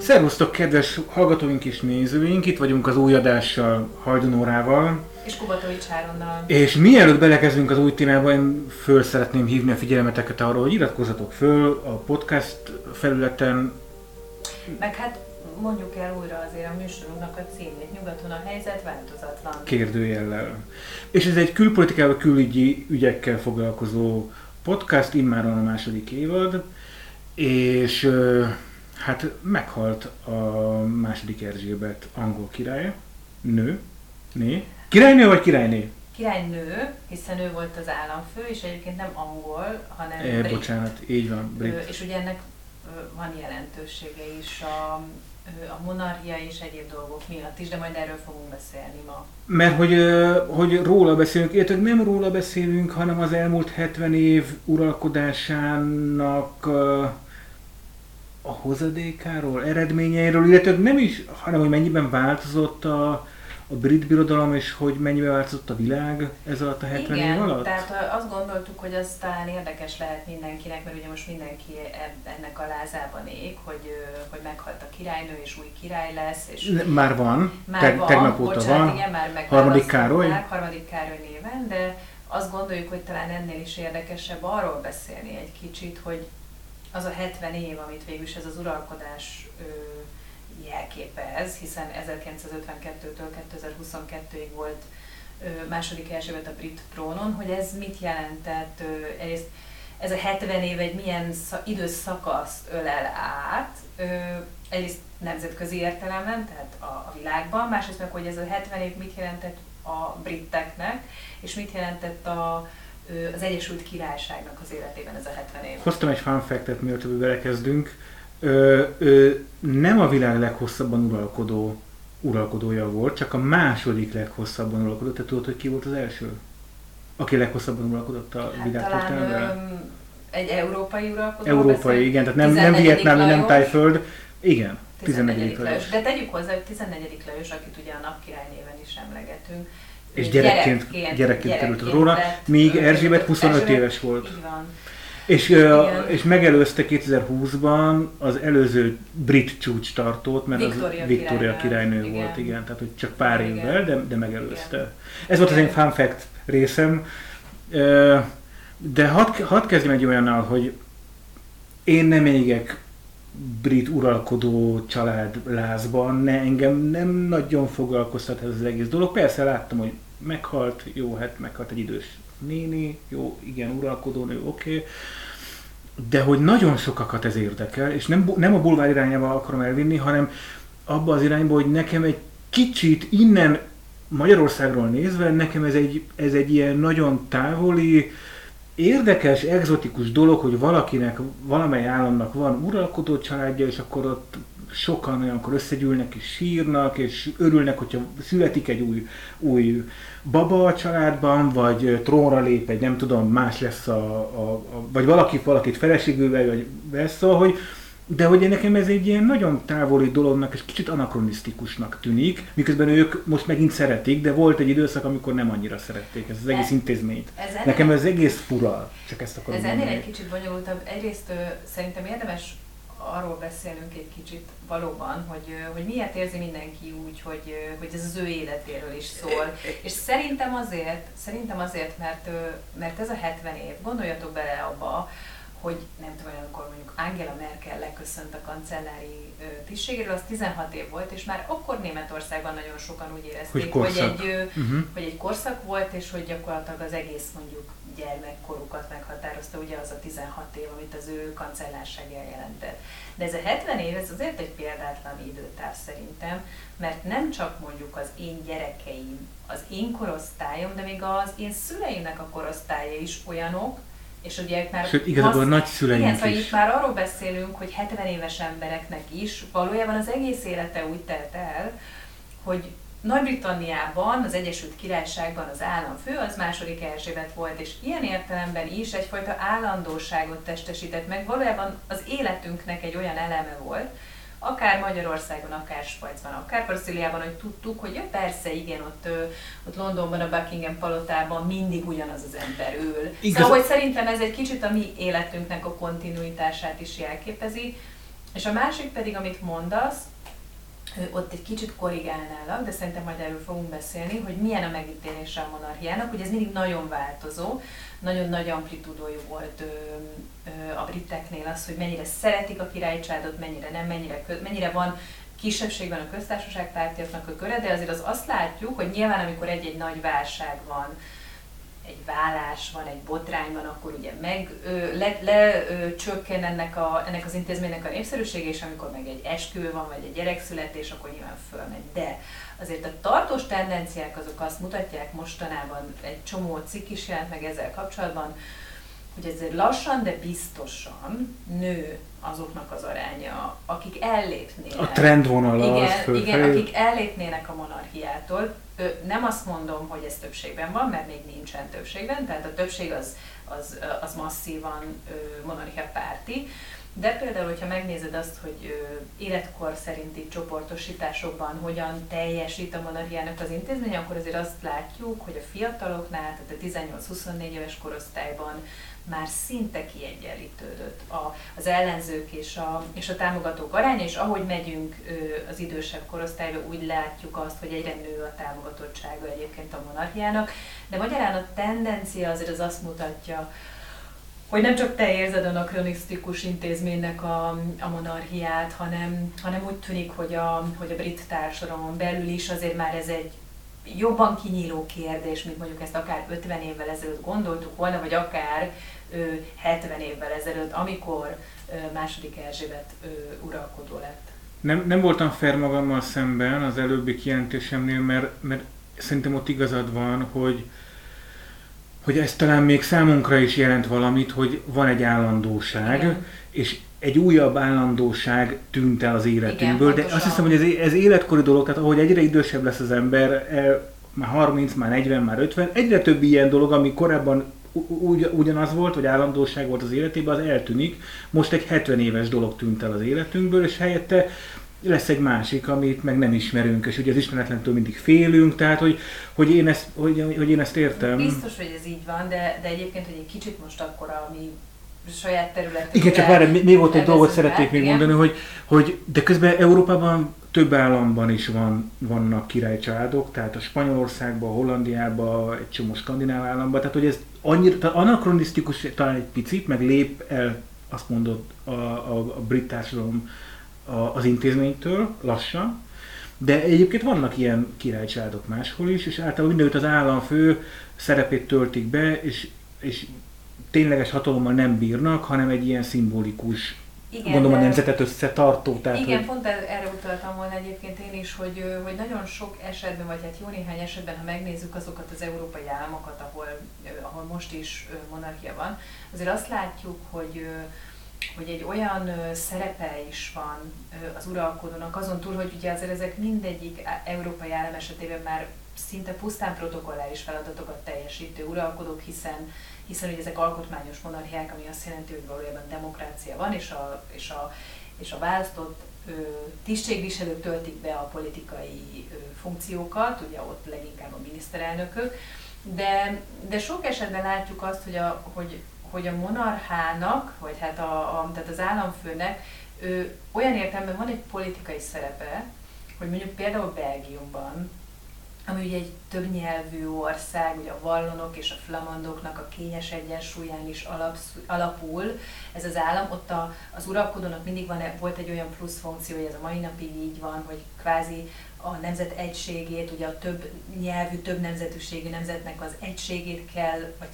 Szervusztok, kedves hallgatóink és nézőink! Itt vagyunk az új adással, Hajdunórával. És Kubatói Csáronnal. És mielőtt belekezdünk az új témába, én föl szeretném hívni a figyelmeteket arra, hogy iratkozzatok föl a podcast felületen. Meg hát mondjuk el újra azért a műsorunknak a címét. Nyugaton a helyzet változatlan. Kérdőjellel. És ez egy külpolitikával, külügyi ügyekkel foglalkozó podcast, immáron a második évad. És Hát meghalt a második Erzsébet angol király, nő, né. Királynő vagy királyné? Királynő, hiszen ő volt az államfő, és egyébként nem angol, hanem e, brit. Bocsánat, így van, brit. És ugye ennek van jelentősége is a, a monarchia és egyéb dolgok miatt is, de majd erről fogunk beszélni ma. Mert hogy, hogy róla beszélünk, érted, nem róla beszélünk, hanem az elmúlt 70 év uralkodásának a hozadékáról, eredményeiről, illetve nem is, hanem hogy mennyiben változott a, a brit birodalom, és hogy mennyiben változott a világ ez alatt a 70 Igen, év alatt? tehát azt gondoltuk, hogy az talán érdekes lehet mindenkinek, mert ugye most mindenki ennek a lázában ég, hogy, hogy meghalt a királynő, és új király lesz. És már van, már Te, van tegnap óta bocsánat, van. Igen, már harmadik Károly? Harmadik Károly néven, de azt gondoljuk, hogy talán ennél is érdekesebb arról beszélni egy kicsit, hogy az a 70 év, amit végül is ez az uralkodás ö, jelképez, hiszen 1952-től 2022-ig volt második Erzsébet a brit trónon, hogy ez mit jelentett, egyrészt ez a 70 év egy milyen időszakaszt ölel át, egyrészt nemzetközi értelemben, tehát a, a világban, másrészt meg, hogy ez a 70 év mit jelentett a briteknek, és mit jelentett a, az Egyesült Királyságnak az életében ez a 70 év. Hoztam egy fun fact-et, mielőtt belekezdünk. Ö, ö, nem a világ leghosszabban uralkodó uralkodója volt, csak a második leghosszabban uralkodó. Te tudod, hogy ki volt az első? Aki leghosszabban uralkodott a hát világtörténelemben? Egy európai uralkodó? Európai, beszél? igen, tehát nem, nem Vietnám, nem Tájföld. Igen, 14. 14. Lajos. De tegyük hozzá, hogy 14. Lajos, akit ugye a napkirály néven is emlegetünk, és gyerekként, gyerekként, gyerekként került róla, míg Erzsébet 25 Erzsébet, éves volt. Így van. És, uh, és megelőzte 2020-ban az előző brit csúcs tartót, mert Victoria az Victoria királynő, királynő igen. volt, igen, tehát hogy csak pár igen. évvel, de, de megelőzte. Igen. Ez volt az én fun fact részem. De hadd had kezdjem egy olyannal, hogy én nem égek brit uralkodó család lázban, ne, engem nem nagyon foglalkoztat ez az egész dolog. Persze láttam, hogy meghalt, jó, hát meghalt egy idős néni, jó, igen, uralkodó nő, oké. De hogy nagyon sokakat ez érdekel, és nem, nem a bulvár irányába akarom elvinni, hanem abba az irányba, hogy nekem egy kicsit innen Magyarországról nézve, nekem ez egy, ez egy ilyen nagyon távoli, érdekes, egzotikus dolog, hogy valakinek, valamely államnak van uralkodó családja, és akkor ott sokan olyankor összegyűlnek és sírnak, és örülnek, hogyha születik egy új, új baba a családban, vagy trónra lép egy, nem tudom, más lesz a, a, a vagy valaki valakit feleségülvel, vagy vesz, szóval, hogy de hogy nekem ez egy ilyen nagyon távoli dolognak és kicsit anakronisztikusnak tűnik, miközben ők most megint szeretik, de volt egy időszak, amikor nem annyira szerették ezt az egész intézményt. Ez ennél, nekem ez egész fura, csak ezt akarom Ez ennél egy kicsit bonyolultabb. Egyrészt ö, szerintem érdemes arról beszélünk egy kicsit valóban, hogy, hogy miért érzi mindenki úgy, hogy, hogy ez az ő életéről is szól. És szerintem azért, szerintem azért, mert, mert ez a 70 év, gondoljatok bele abba, hogy nem tudom, amikor mondjuk Angela Merkel leköszönt a kancellári tisztségéről, az 16 év volt, és már akkor Németországban nagyon sokan úgy érezték, hogy, hogy, egy, uh-huh. hogy egy korszak volt, és hogy gyakorlatilag az egész mondjuk gyermekkorukat meghatározta, ugye az a 16 év, amit az ő kancellárság jelentett. De ez a 70 év, ez azért egy példátlan időtáv szerintem, mert nem csak mondjuk az én gyerekeim, az én korosztályom, de még az én szüleimnek a korosztálya is olyanok, és ugye már... Sőt, igazából nagy szüleink igen, szóval itt már arról beszélünk, hogy 70 éves embereknek is valójában az egész élete úgy telt el, hogy nagy-Britanniában, az Egyesült Királyságban az államfő az második Erzsébet volt, és ilyen értelemben is egyfajta állandóságot testesített meg. Valójában az életünknek egy olyan eleme volt, akár Magyarországon, akár Svájcban, akár Brazíliában, hogy tudtuk, hogy ja, persze, igen, ott, ott Londonban, a Buckingham palotában mindig ugyanaz az ember ül. Igaz. Szóval, hogy szerintem ez egy kicsit a mi életünknek a kontinuitását is jelképezi. És a másik pedig, amit mondasz, ott egy kicsit korrigálnálak, de szerintem majd erről fogunk beszélni, hogy milyen a megítélése a monarchiának, hogy ez mindig nagyon változó, nagyon nagy amplitúdójú volt ö, ö, a briteknél az, hogy mennyire szeretik a királycsádot, mennyire nem, mennyire, mennyire van kisebbségben a köztársaság pártiaknak a köre, de azért az azt látjuk, hogy nyilván amikor egy-egy nagy válság van, egy vállás van, egy botrány van, akkor ugye meg ö, le, ennek, a, ennek az intézménynek a népszerűsége, és amikor meg egy eskü van, vagy egy gyerekszületés, akkor nyilván fölmegy. De azért a tartós tendenciák azok azt mutatják mostanában, egy csomó cikk is jelent meg ezzel kapcsolatban, hogy ezért lassan, de biztosan nő azoknak az aránya, akik ellépnének. A trendvonal igen, az igen, akik ellépnének a monarchiától. Nem azt mondom, hogy ez többségben van, mert még nincsen többségben, tehát a többség az, az, az masszívan monarchia párti, de például, hogyha megnézed azt, hogy életkor szerinti csoportosításokban hogyan teljesít a monarchiának az intézmény, akkor azért azt látjuk, hogy a fiataloknál, tehát a 18-24 éves korosztályban már szinte kiegyenlítődött a, az ellenzők és a, és a támogatók aránya, és ahogy megyünk az idősebb korosztályba, úgy látjuk azt, hogy egyre nő a támogatottsága egyébként a monarchiának, de magyarán a tendencia azért az azt mutatja, hogy nem csak te érzed anakronisztikus intézménynek a, a monarchiát, hanem, hanem úgy tűnik, hogy a, hogy a brit társadalom belül is azért már ez egy jobban kinyíló kérdés, mint mondjuk ezt akár 50 évvel ezelőtt gondoltuk volna, vagy akár 70 évvel ezelőtt, amikor második Erzsébet uralkodó lett. Nem, nem voltam fair magammal szemben az előbbi kijelentésemnél, mert, mert szerintem ott igazad van, hogy, hogy ez talán még számunkra is jelent valamit, hogy van egy állandóság, Igen. és egy újabb állandóság tűnt el az életünkből, Igen, de azt hiszem, hogy ez, ez életkori dolog, tehát ahogy egyre idősebb lesz az ember, már 30, már 40, már 50, egyre több ilyen dolog, ami korábban ugy, ugyanaz volt, hogy állandóság volt az életében, az eltűnik. Most egy 70 éves dolog tűnt el az életünkből, és helyette lesz egy másik, amit meg nem ismerünk, és ugye az ismeretlentől mindig félünk, tehát hogy, hogy, én, ezt, hogy, hogy én ezt értem. Biztos, hogy ez így van, de, de egyébként, hogy egy kicsit most akkor, ami saját területünkre. Igen, csak várj, még ott egy dolgot szeretnék még igen. mondani, hogy, hogy de közben Európában több államban is van, vannak királycsaládok, tehát a Spanyolországban, Hollandiában, egy csomó skandináv államban, tehát hogy ez annyira, tehát anakronisztikus talán egy picit, meg lép el, azt mondott a, a, a brit társadalom a, az intézménytől lassan, de egyébként vannak ilyen királycsaládok máshol is, és általában mindenütt az államfő szerepét töltik be, és, és tényleges hatalommal nem bírnak, hanem egy ilyen szimbolikus igen, gondolom a nemzetet összetartó. Tehát, igen, hogy... pont erre utaltam volna egyébként én is, hogy, hogy nagyon sok esetben, vagy hát jó néhány esetben, ha megnézzük azokat az európai államokat, ahol, ahol most is monarchia van, azért azt látjuk, hogy hogy egy olyan szerepe is van az uralkodónak, azon túl, hogy ugye azért ezek mindegyik európai állam esetében már szinte pusztán protokolláris feladatokat teljesítő uralkodók, hiszen hiszen ugye ezek alkotmányos monarchiák, ami azt jelenti, hogy valójában demokrácia van, és a, és a, és a választott tisztségviselők töltik be a politikai funkciókat, ugye ott leginkább a miniszterelnökök, de, de sok esetben látjuk azt, hogy a, hogy, hogy a monarchának, vagy hát a, a, tehát az államfőnek ő, olyan értelemben van egy politikai szerepe, hogy mondjuk például Belgiumban ami ugye egy többnyelvű ország, ugye a vallonok és a flamandoknak a kényes egyensúlyán is alapsz, alapul ez az állam. Ott a, az uralkodónak mindig van, volt egy olyan plusz funkció, hogy ez a mai napig így van, hogy kvázi a nemzet egységét, ugye a több nyelvű, több nemzetűségű nemzetnek az egységét kell, vagy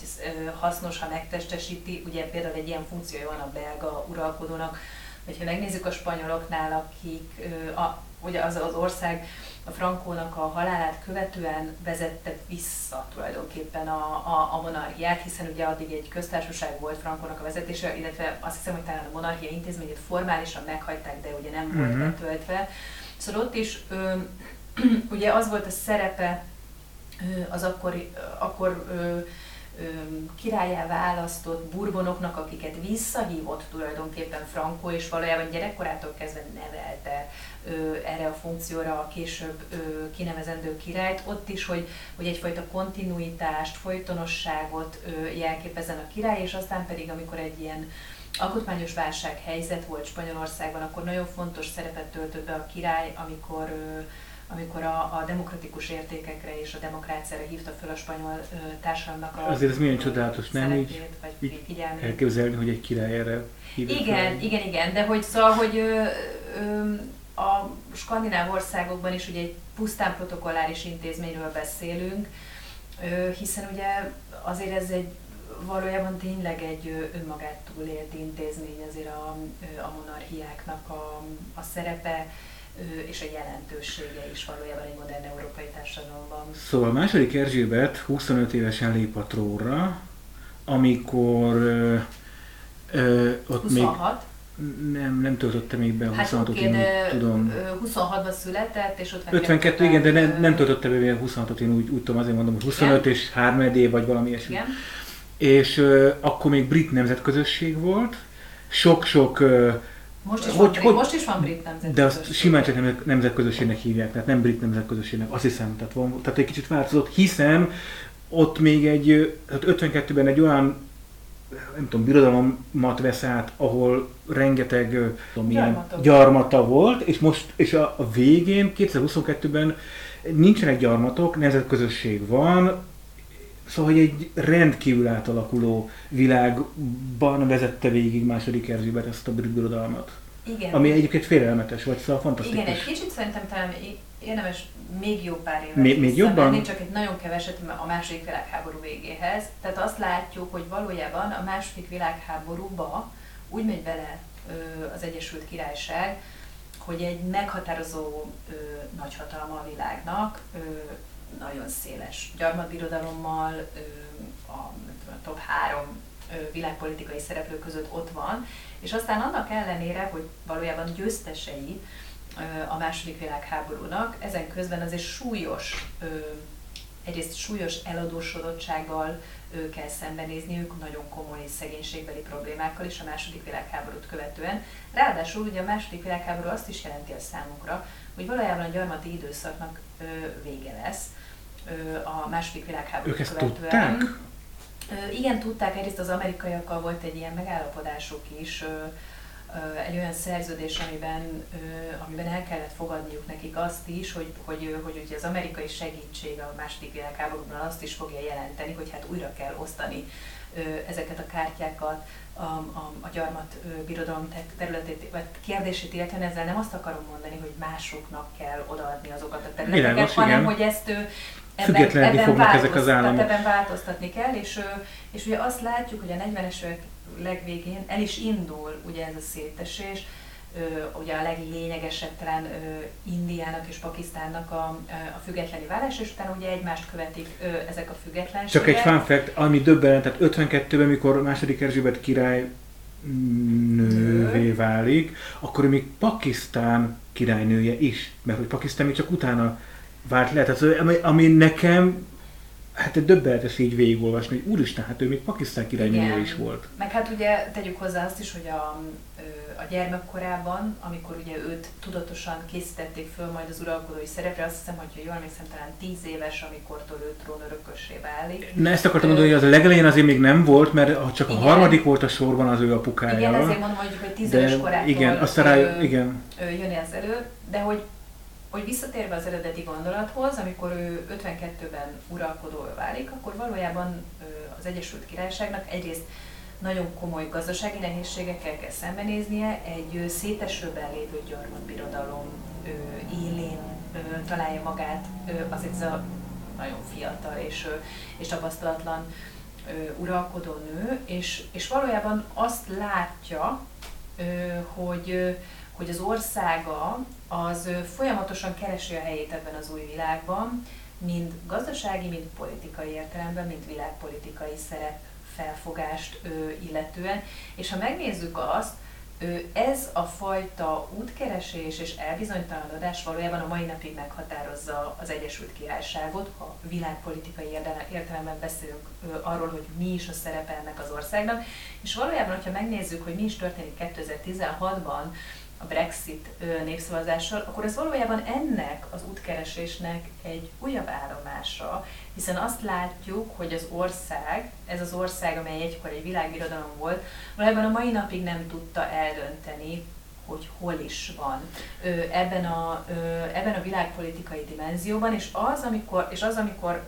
hasznos, ha megtestesíti. Ugye például egy ilyen funkciója van a belga uralkodónak, vagy ha megnézzük a spanyoloknál, akik a, ugye az az ország a Frankónak a halálát követően vezette vissza tulajdonképpen a, a, a monarchiát, hiszen ugye addig egy köztársaság volt Frankónak a vezetése, illetve azt hiszem, hogy talán a monarchia intézményét formálisan meghagyták, de ugye nem volt uh-huh. betöltve. Szóval ott is ö, ugye az volt a szerepe az akkori, akkor ö, királyá választott burbonoknak, akiket visszahívott tulajdonképpen Franco, és valójában gyerekkorától kezdve nevelte erre a funkcióra a később kinevezendő királyt, ott is, hogy, hogy egyfajta kontinuitást, folytonosságot jelképezen a király, és aztán pedig, amikor egy ilyen alkotmányos válsághelyzet volt Spanyolországban, akkor nagyon fontos szerepet töltött be a király, amikor amikor a, a demokratikus értékekre és a demokráciára hívta fel a spanyol ö, társadalomnak a Azért ez milyen csodálatos, nem így, vagy így elképzelni, hogy egy király erre hívja Igen, fel. igen, igen, de hogy szóval, hogy ö, ö, a skandináv országokban is ugye egy pusztán protokolláris intézményről beszélünk, ö, hiszen ugye azért ez egy valójában tényleg egy önmagát túlélt intézmény, azért a, a monarchiáknak a, a szerepe, és a jelentősége is valójában egy modern európai társadalomban. Szóval második Erzsébet 25 évesen lép a trónra, amikor ö, ö, ott 26? még nem, nem töltötte még be a 26-ot, hát, én tudom. 26-ban született, és 52, 52 igen, de nem, nem töltötte be a 26-ot, én úgy, úgy tudom, azért mondom, hogy 25 igen. és 3 év, vagy valami ilyesmi. Igen. És ö, akkor még brit nemzetközösség volt, sok-sok most is, hogy, van, hogy, most is van brit nemzetközösség. De azt simán csak nemzetközösségnek hívják, tehát nem brit nemzetközösségnek, azt hiszem, tehát, van, tehát egy kicsit változott, hiszen ott még egy, tehát 52-ben egy olyan nem tudom, birodalomat vesz át, ahol rengeteg tudom, ilyen gyarmata. volt, és most, és a, a végén, 2022-ben nincsenek gyarmatok, nemzetközösség van, Szóval, hogy egy rendkívül átalakuló világban vezette végig második Erzsébet ezt a brit birodalmat. Igen. Ami egyébként félelmetes, vagy szóval fantasztikus. Igen, egy kicsit szerintem talán érdemes még jobb pár évet még, még jobban? csak egy nagyon keveset a második világháború végéhez. Tehát azt látjuk, hogy valójában a második világháborúba úgy megy bele az Egyesült Királyság, hogy egy meghatározó ö, nagyhatalma a világnak, ö, nagyon széles gyarmatbirodalommal, a, a top három világpolitikai szereplő között ott van, és aztán annak ellenére, hogy valójában győztesei a második világháborúnak, ezen közben azért súlyos, egyrészt súlyos eladósodottsággal kell szembenézniük, nagyon komoly szegénységbeli problémákkal is a második világháborút követően. Ráadásul ugye a második világháború azt is jelenti a számukra, hogy valójában a gyarmati időszaknak vége lesz a második világháború ők ezt követően. Tudták? Igen, tudták, egyrészt az amerikaiakkal volt egy ilyen megállapodásuk is, egy olyan szerződés, amiben, amiben el kellett fogadniuk nekik azt is, hogy, hogy, hogy hogy az amerikai segítség a második világháborúban azt is fogja jelenteni, hogy hát újra kell osztani ezeket a kártyákat a, a, a gyarmat birodalom területét, vagy kérdését illetően ezzel nem azt akarom mondani, hogy másoknak kell odaadni azokat a területeket, Világos, hanem igen. hogy ezt Függetlenedni fognak ezek az államok. Ebben változtatni kell, és, és ugye azt látjuk, hogy a 40-es évek legvégén el is indul ugye ez a szétesés, ugye a leglényegesebb talán Indiának és Pakisztánnak a, a függetleni válás, és utána ugye egymást követik ezek a függetlenségek. Csak egy fun fact, ami döbbenet, tehát 52-ben, mikor második Erzsébet király nővé válik, akkor még Pakisztán királynője is, mert hogy Pakisztán még csak utána vált le. Tehát, ami, ami nekem hát egy döbbenetes így végigolvasni, hogy úristen, hát ő még Pakisztán királynője is volt. Meg hát ugye tegyük hozzá azt is, hogy a, a gyermekkorában, amikor ugye őt tudatosan készítették föl majd az uralkodói szerepre, azt hiszem, hogy jól emlékszem, talán tíz éves, amikor ő trónörökössé válik. Ne, ezt akartam mondani, hogy az a legelején azért még nem volt, mert csak igen. a harmadik volt a sorban az ő apukája. Igen, ezért mondom, hogy, hogy tíz éves korától igen, aztán rá, igen. jön ez elő, de hogy hogy visszatérve az eredeti gondolathoz, amikor ő 52-ben uralkodó válik, akkor valójában az Egyesült Királyságnak egyrészt nagyon komoly gazdasági nehézségekkel kell szembenéznie, egy szétesőben lévő gyarmatbirodalom élén találja magát, azért ez nagyon fiatal és, és tapasztalatlan uralkodó nő, és, és valójában azt látja, hogy, hogy az országa az folyamatosan keresi a helyét ebben az új világban, mind gazdasági, mind politikai értelemben, mind világpolitikai szerep felfogást illetően. És ha megnézzük azt, ez a fajta útkeresés és elbizonytalanodás valójában a mai napig meghatározza az Egyesült Királyságot, ha világpolitikai értelemben beszélünk arról, hogy mi is a szerepe ennek az országnak, és valójában, hogyha megnézzük, hogy mi is történik 2016-ban, a Brexit népszavazással, akkor ez valójában ennek az útkeresésnek egy újabb állomása, hiszen azt látjuk, hogy az ország, ez az ország, amely egykor egy világbirodalom volt, valójában a mai napig nem tudta eldönteni, hogy hol is van ebben a, ebben a világpolitikai dimenzióban, és az, amikor, és az, amikor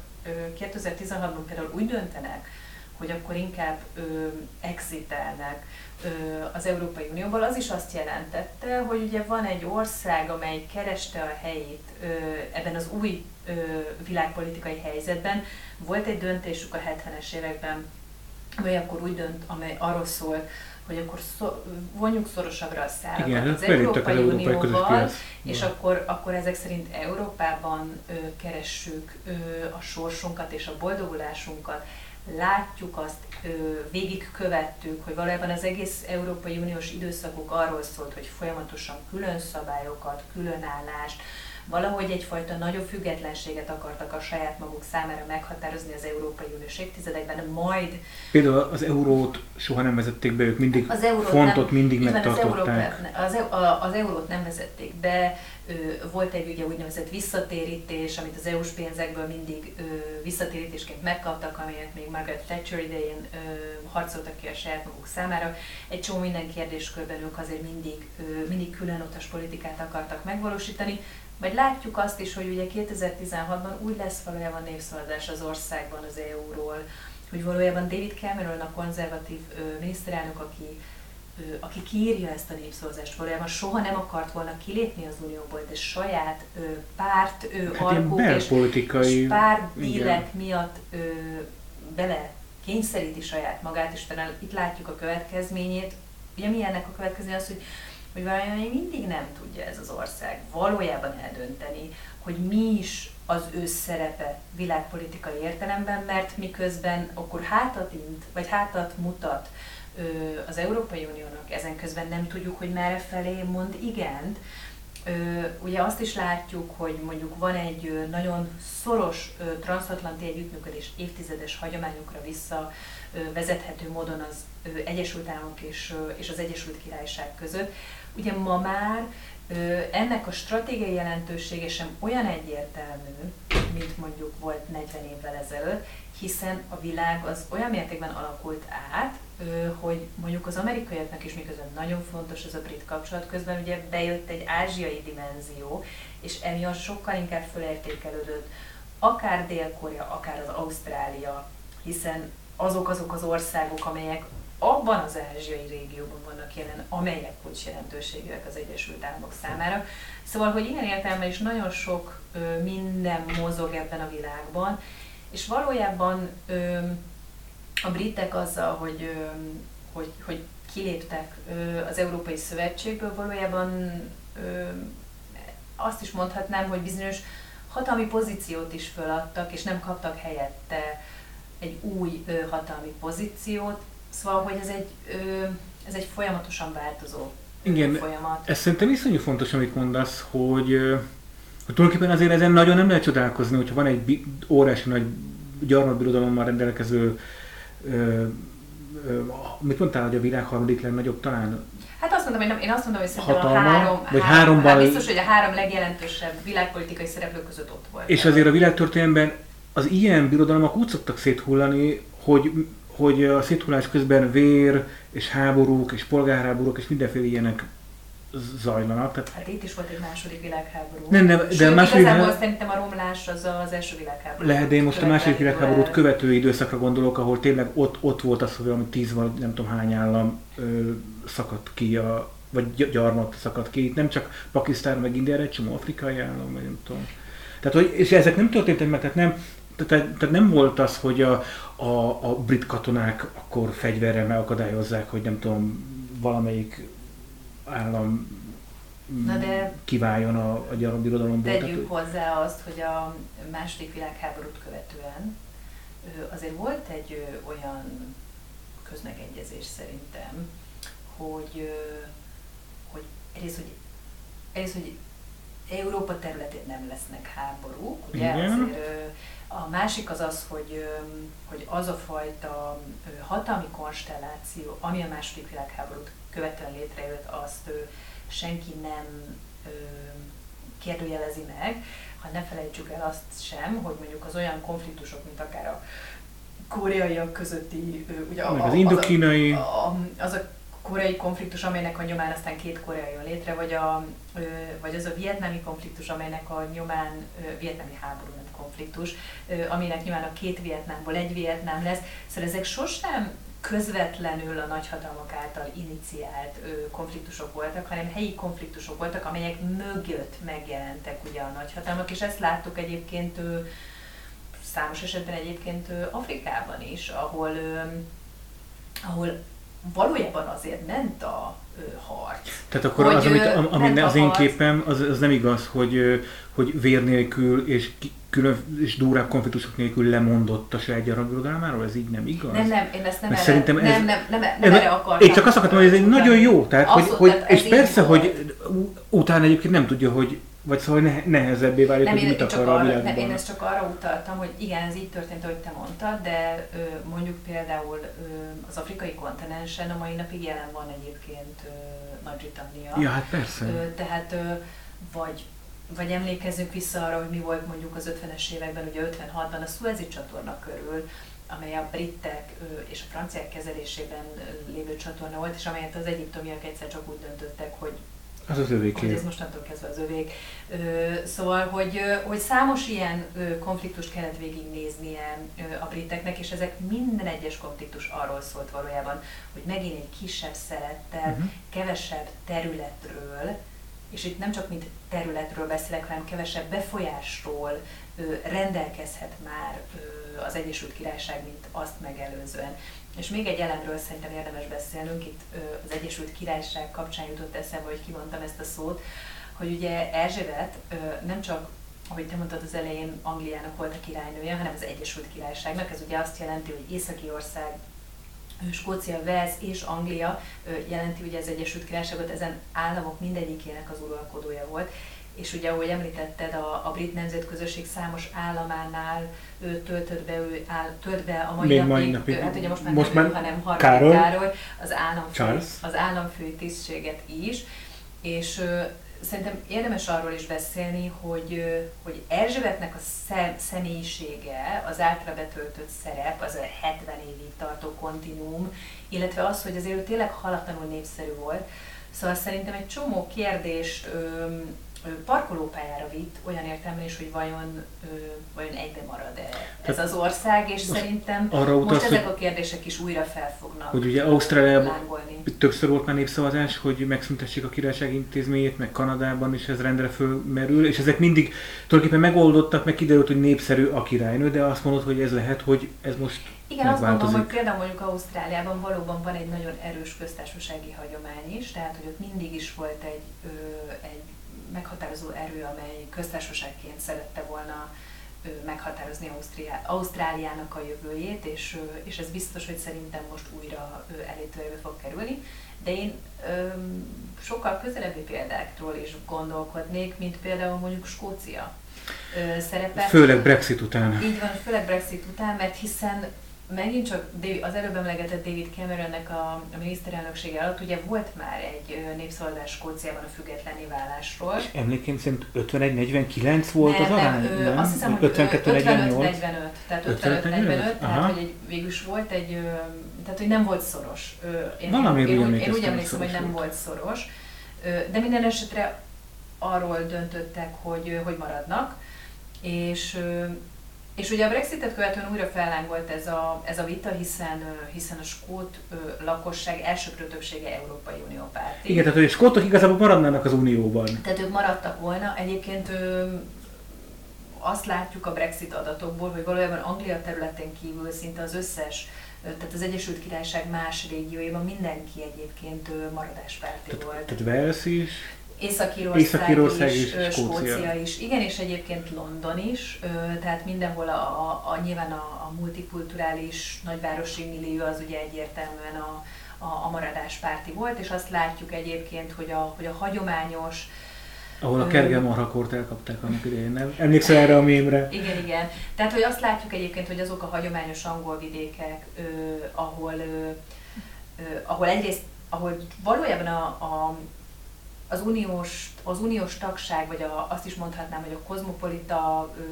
2016-ban például úgy döntenek, hogy akkor inkább exitelnek, az Európai Unióból, az is azt jelentette, hogy ugye van egy ország, amely kereste a helyét ebben az új világpolitikai helyzetben. Volt egy döntésük a 70-es években, amely akkor úgy dönt, amely arról szól, hogy akkor szó, vonjuk szorosabbra a szárakat Igen, az Európai, Unióval, és akkor, akkor ezek szerint Európában ö, keressük ö, a sorsunkat és a boldogulásunkat látjuk azt, végigkövettük, hogy valójában az egész Európai Uniós időszakok arról szólt, hogy folyamatosan külön szabályokat, különállást, valahogy egyfajta nagyobb függetlenséget akartak a saját maguk számára meghatározni az Európai Uniós évtizedekben, majd... Például az eurót soha nem vezették be, ők mindig az eurót fontot nem, mindig megtartották. Az, euró, az, az eurót nem vezették be, volt egy ugye úgynevezett visszatérítés, amit az EU-s pénzekből mindig visszatérítésként megkaptak, amelyet még Margaret Thatcher idején harcoltak ki a saját maguk számára. Egy csomó minden kérdéskörben ők azért mindig, mindig külön utas politikát akartak megvalósítani, vagy látjuk azt is, hogy ugye 2016-ban úgy lesz valójában népszavazás az országban az EU-ról, hogy valójában David Cameron, a konzervatív miniszterelnök, aki aki kiírja ezt a népszavazást, valójában soha nem akart volna kilépni az Unióból, de saját ö, párt ö, hát alkuk és, és párt dílek miatt ö, bele kényszeríti saját magát, és talán itt látjuk a következményét. Ugye mi ennek a következménye az, hogy, hogy valójában még mindig nem tudja ez az ország valójában eldönteni, hogy mi is az ő szerepe világpolitikai értelemben, mert miközben akkor hátat int, vagy hátat mutat az Európai Uniónak, ezen közben nem tudjuk, hogy merre felé mond igent. Ugye azt is látjuk, hogy mondjuk van egy nagyon szoros transatlanti együttműködés évtizedes hagyományokra vissza vezethető módon az Egyesült Államok és, az Egyesült Királyság között. Ugye ma már ennek a stratégiai jelentősége sem olyan egyértelmű, mint mondjuk volt 40 évvel ezelőtt, hiszen a világ az olyan mértékben alakult át, hogy mondjuk az amerikaiaknak is miközben nagyon fontos ez a brit kapcsolat, közben ugye bejött egy ázsiai dimenzió, és emiatt sokkal inkább fölértékelődött akár Dél-Korea, akár az Ausztrália, hiszen azok azok az országok, amelyek abban az ázsiai régióban vannak jelen, amelyek kulcs jelentőségűek az Egyesült Államok számára. Szóval, hogy ilyen értelemben is nagyon sok minden mozog ebben a világban, és valójában ö, a britek azzal, hogy, ö, hogy, hogy kiléptek ö, az Európai Szövetségből, valójában ö, azt is mondhatnám, hogy bizonyos hatalmi pozíciót is föladtak, és nem kaptak helyette egy új ö, hatalmi pozíciót, Szóval, hogy ez egy, ö, ez egy folyamatosan változó Igen, folyamat. Ez szerintem iszonyú fontos, amit mondasz, hogy, hogy tulajdonképpen azért ezen nagyon nem lehet csodálkozni, hogyha van egy óriási nagy gyarmatbirodalommal rendelkező ö, ö, mit mondtál, hogy a világ harmadik legnagyobb talán? Hát azt mondom, hogy nem, én azt mondom, hogy szerintem Hatalma, a három, vagy három, háromban... Hát biztos, hogy a három legjelentősebb világpolitikai szereplők között ott volt. És azért a világtörténelemben az ilyen birodalmak úgy szoktak széthullani, hogy hogy a széthullás közben vér és háborúk és polgárháborúk és mindenféle ilyenek zajlanak. Tehát... Hát itt is volt egy második világháború. Nem, nem, de Sőt, a második világ... szerintem a romlás az az első világháború. Lehet, de én most a második világháborút követő időszakra gondolok, ahol tényleg ott, ott volt az, hogy valami tíz vagy nem tudom hány állam ö, szakadt ki, a, vagy gyarmat szakadt ki. Itt nem csak Pakisztán, meg India, egy csomó afrikai állam, vagy nem tudom. Tehát, hogy, és ezek nem történtek meg, tehát nem, tehát, tehát nem volt az, hogy a, a, a brit katonák akkor fegyverrel megakadályozzák, hogy nem tudom, valamelyik állam Na de kiváljon a, a gyarmatbirodalomból. Tegyük tehát, hozzá azt, hogy a második világháborút követően azért volt egy olyan közmegegyezés szerintem, hogy, hogy egyrészt, hogy, egyrészt, hogy Európa területén nem lesznek háborúk, ugye Igen. azért a másik az az, hogy, hogy az a fajta hatalmi konstelláció, ami a második világháborút követően létrejött, azt senki nem kérdőjelezi meg, ha ne felejtsük el azt sem, hogy mondjuk az olyan konfliktusok, mint akár a koreaiak közötti, ugye a, az indokínai, az a, az a koreai konfliktus, amelynek a nyomán aztán két Korea jön létre, vagy, a, vagy az a vietnámi konfliktus, amelynek a nyomán, vietnámi háború, nem konfliktus, aminek nyilván a két Vietnámból egy Vietnám lesz. Szóval ezek sosem közvetlenül a nagyhatalmak által iniciált konfliktusok voltak, hanem helyi konfliktusok voltak, amelyek mögött megjelentek ugye a nagyhatalmak, és ezt láttuk egyébként számos esetben egyébként Afrikában is, ahol, ahol valójában azért ment a harc. Tehát akkor hogy, az, amit, ami az én képem, az, az nem igaz, hogy, hogy vér nélkül és külön és durvább konfliktusok nélkül lemondott a saját gyarapbirodalmáról? Ez így nem igaz? Nem, nem, én ezt nem, erre, szerintem ez, nem, nem, nem, nem, nem erre akartam. Én csak azt akartam, hogy ez egy nagyon jó, tehát, hogy, hogy, és persze, hogy utána egyébként nem tudja, hogy vagy szóval ne, nehezebbé válik, nem, hogy mit akar a világban. Nem, én ezt csak arra utaltam, hogy igen, ez így történt, ahogy te mondtad, de ö, mondjuk például ö, az afrikai kontinensen a mai napig jelen van egyébként Nagy-Britannia. Ja, hát persze. Ö, tehát ö, vagy vagy emlékezzünk vissza arra, hogy mi volt mondjuk az 50-es években, ugye 56-ban a Suezi csatorna körül, amely a britek és a franciák kezelésében lévő csatorna volt, és amelyet az egyiptomiak egyszer csak úgy döntöttek, hogy az az övék. Hogy ez mostantól kezdve az övék. Szóval, hogy, hogy számos ilyen konfliktust kellett végignéznie a briteknek, és ezek minden egyes konfliktus arról szólt valójában, hogy megint egy kisebb szerettel, uh-huh. kevesebb területről, és itt nem csak mint területről beszélek, hanem kevesebb befolyásról rendelkezhet már az Egyesült Királyság, mint azt megelőzően. És még egy elemről szerintem érdemes beszélnünk, itt az Egyesült Királyság kapcsán jutott eszembe, hogy kimondtam ezt a szót, hogy ugye Erzsébet nem csak ahogy te mondtad az elején, Angliának volt a királynője, hanem az Egyesült Királyságnak. Ez ugye azt jelenti, hogy északi ország Skócia, Wales és Anglia jelenti ugye az Egyesült Királyságot, ezen államok mindegyikének az uralkodója volt, és ugye, ahogy említetted, a, a brit nemzetközösség számos államánál ő töltött be, ő áll, tölt be a mai Még napig, mai napig, hát ugye most már most nem ő, hanem Károly, Károly az államfő, az államfői tisztséget is, és szerintem érdemes arról is beszélni, hogy, hogy Erzsébetnek a szem, személyisége, az általa betöltött szerep, az a 70 évig tartó kontinuum, illetve az, hogy azért ő tényleg halatlanul népszerű volt. Szóval szerintem egy csomó kérdést parkolópályára vitt, olyan értelemben is, hogy vajon, vajon egybe marad-e ez az ország, és szerintem arra most utasz, ezek a kérdések is újra felfognak Hogy ugye Ausztráliában többször volt már népszavazás, hogy megszüntessék a királyság intézményét, meg Kanadában is ez rendre fölmerül, és ezek mindig tulajdonképpen megoldottak, meg kiderült, hogy népszerű a királynő, de azt mondod, hogy ez lehet, hogy ez most igen, azt gondolom, hogy például mondjuk Ausztráliában valóban van egy nagyon erős köztársasági hagyomány is, tehát hogy ott mindig is volt egy, ö, egy meghatározó erő, amely köztársaságként szerette volna meghatározni Ausztriá, Ausztráliának a jövőjét, és, és ez biztos, hogy szerintem most újra elétőjébe fog kerülni. De én öm, sokkal közelebbi példákról is gondolkodnék, mint például mondjuk Skócia szerepe. Főleg Brexit után. Így van, főleg Brexit után, mert hiszen megint csak az előbb emlegetett David Cameronnek a, a miniszterelnöksége alatt ugye volt már egy népszavazás Skóciában a függetlenné válásról. És emlékeim szerint 51-49 volt nem, az arány? Nem, nem? Azt hiszem, hogy 52-45, tehát 55-45, tehát hogy egy, végül is volt egy, tehát hogy nem volt szoros. Én, Valami én, én, én úgy emlékszem, hogy nem volt szoros, de minden esetre arról döntöttek, hogy, hogy maradnak, és és ugye a Brexitet követően újra fellángolt ez a, ez a vita, hiszen, hiszen a skót lakosság elsőprő többsége Európai Unió párti. Igen, tehát hogy a skótok igazából maradnának az Unióban. Tehát ők maradtak volna. Egyébként azt látjuk a Brexit adatokból, hogy valójában Anglia területén kívül szinte az összes tehát az Egyesült Királyság más régióiban mindenki egyébként maradáspárti tehát, volt. Tehát Wales is? Észak-Írország, Észak-Írország is, is Skócia. is, igen, és egyébként London is, tehát mindenhol a, a, a nyilván a, a multikulturális nagyvárosi millió az ugye egyértelműen a, a, a maradáspárti volt, és azt látjuk egyébként, hogy a, hogy a hagyományos ahol a kergemarhakort elkapták annak idején? Emlékszel erre a mémre? Igen, igen. Tehát, hogy azt látjuk egyébként, hogy azok a hagyományos angol vidékek, ö, ahol, ö, ö, ahol egyrészt, ahol valójában a, a az uniós, az uniós tagság, vagy a, azt is mondhatnám, hogy a kozmopolita ö,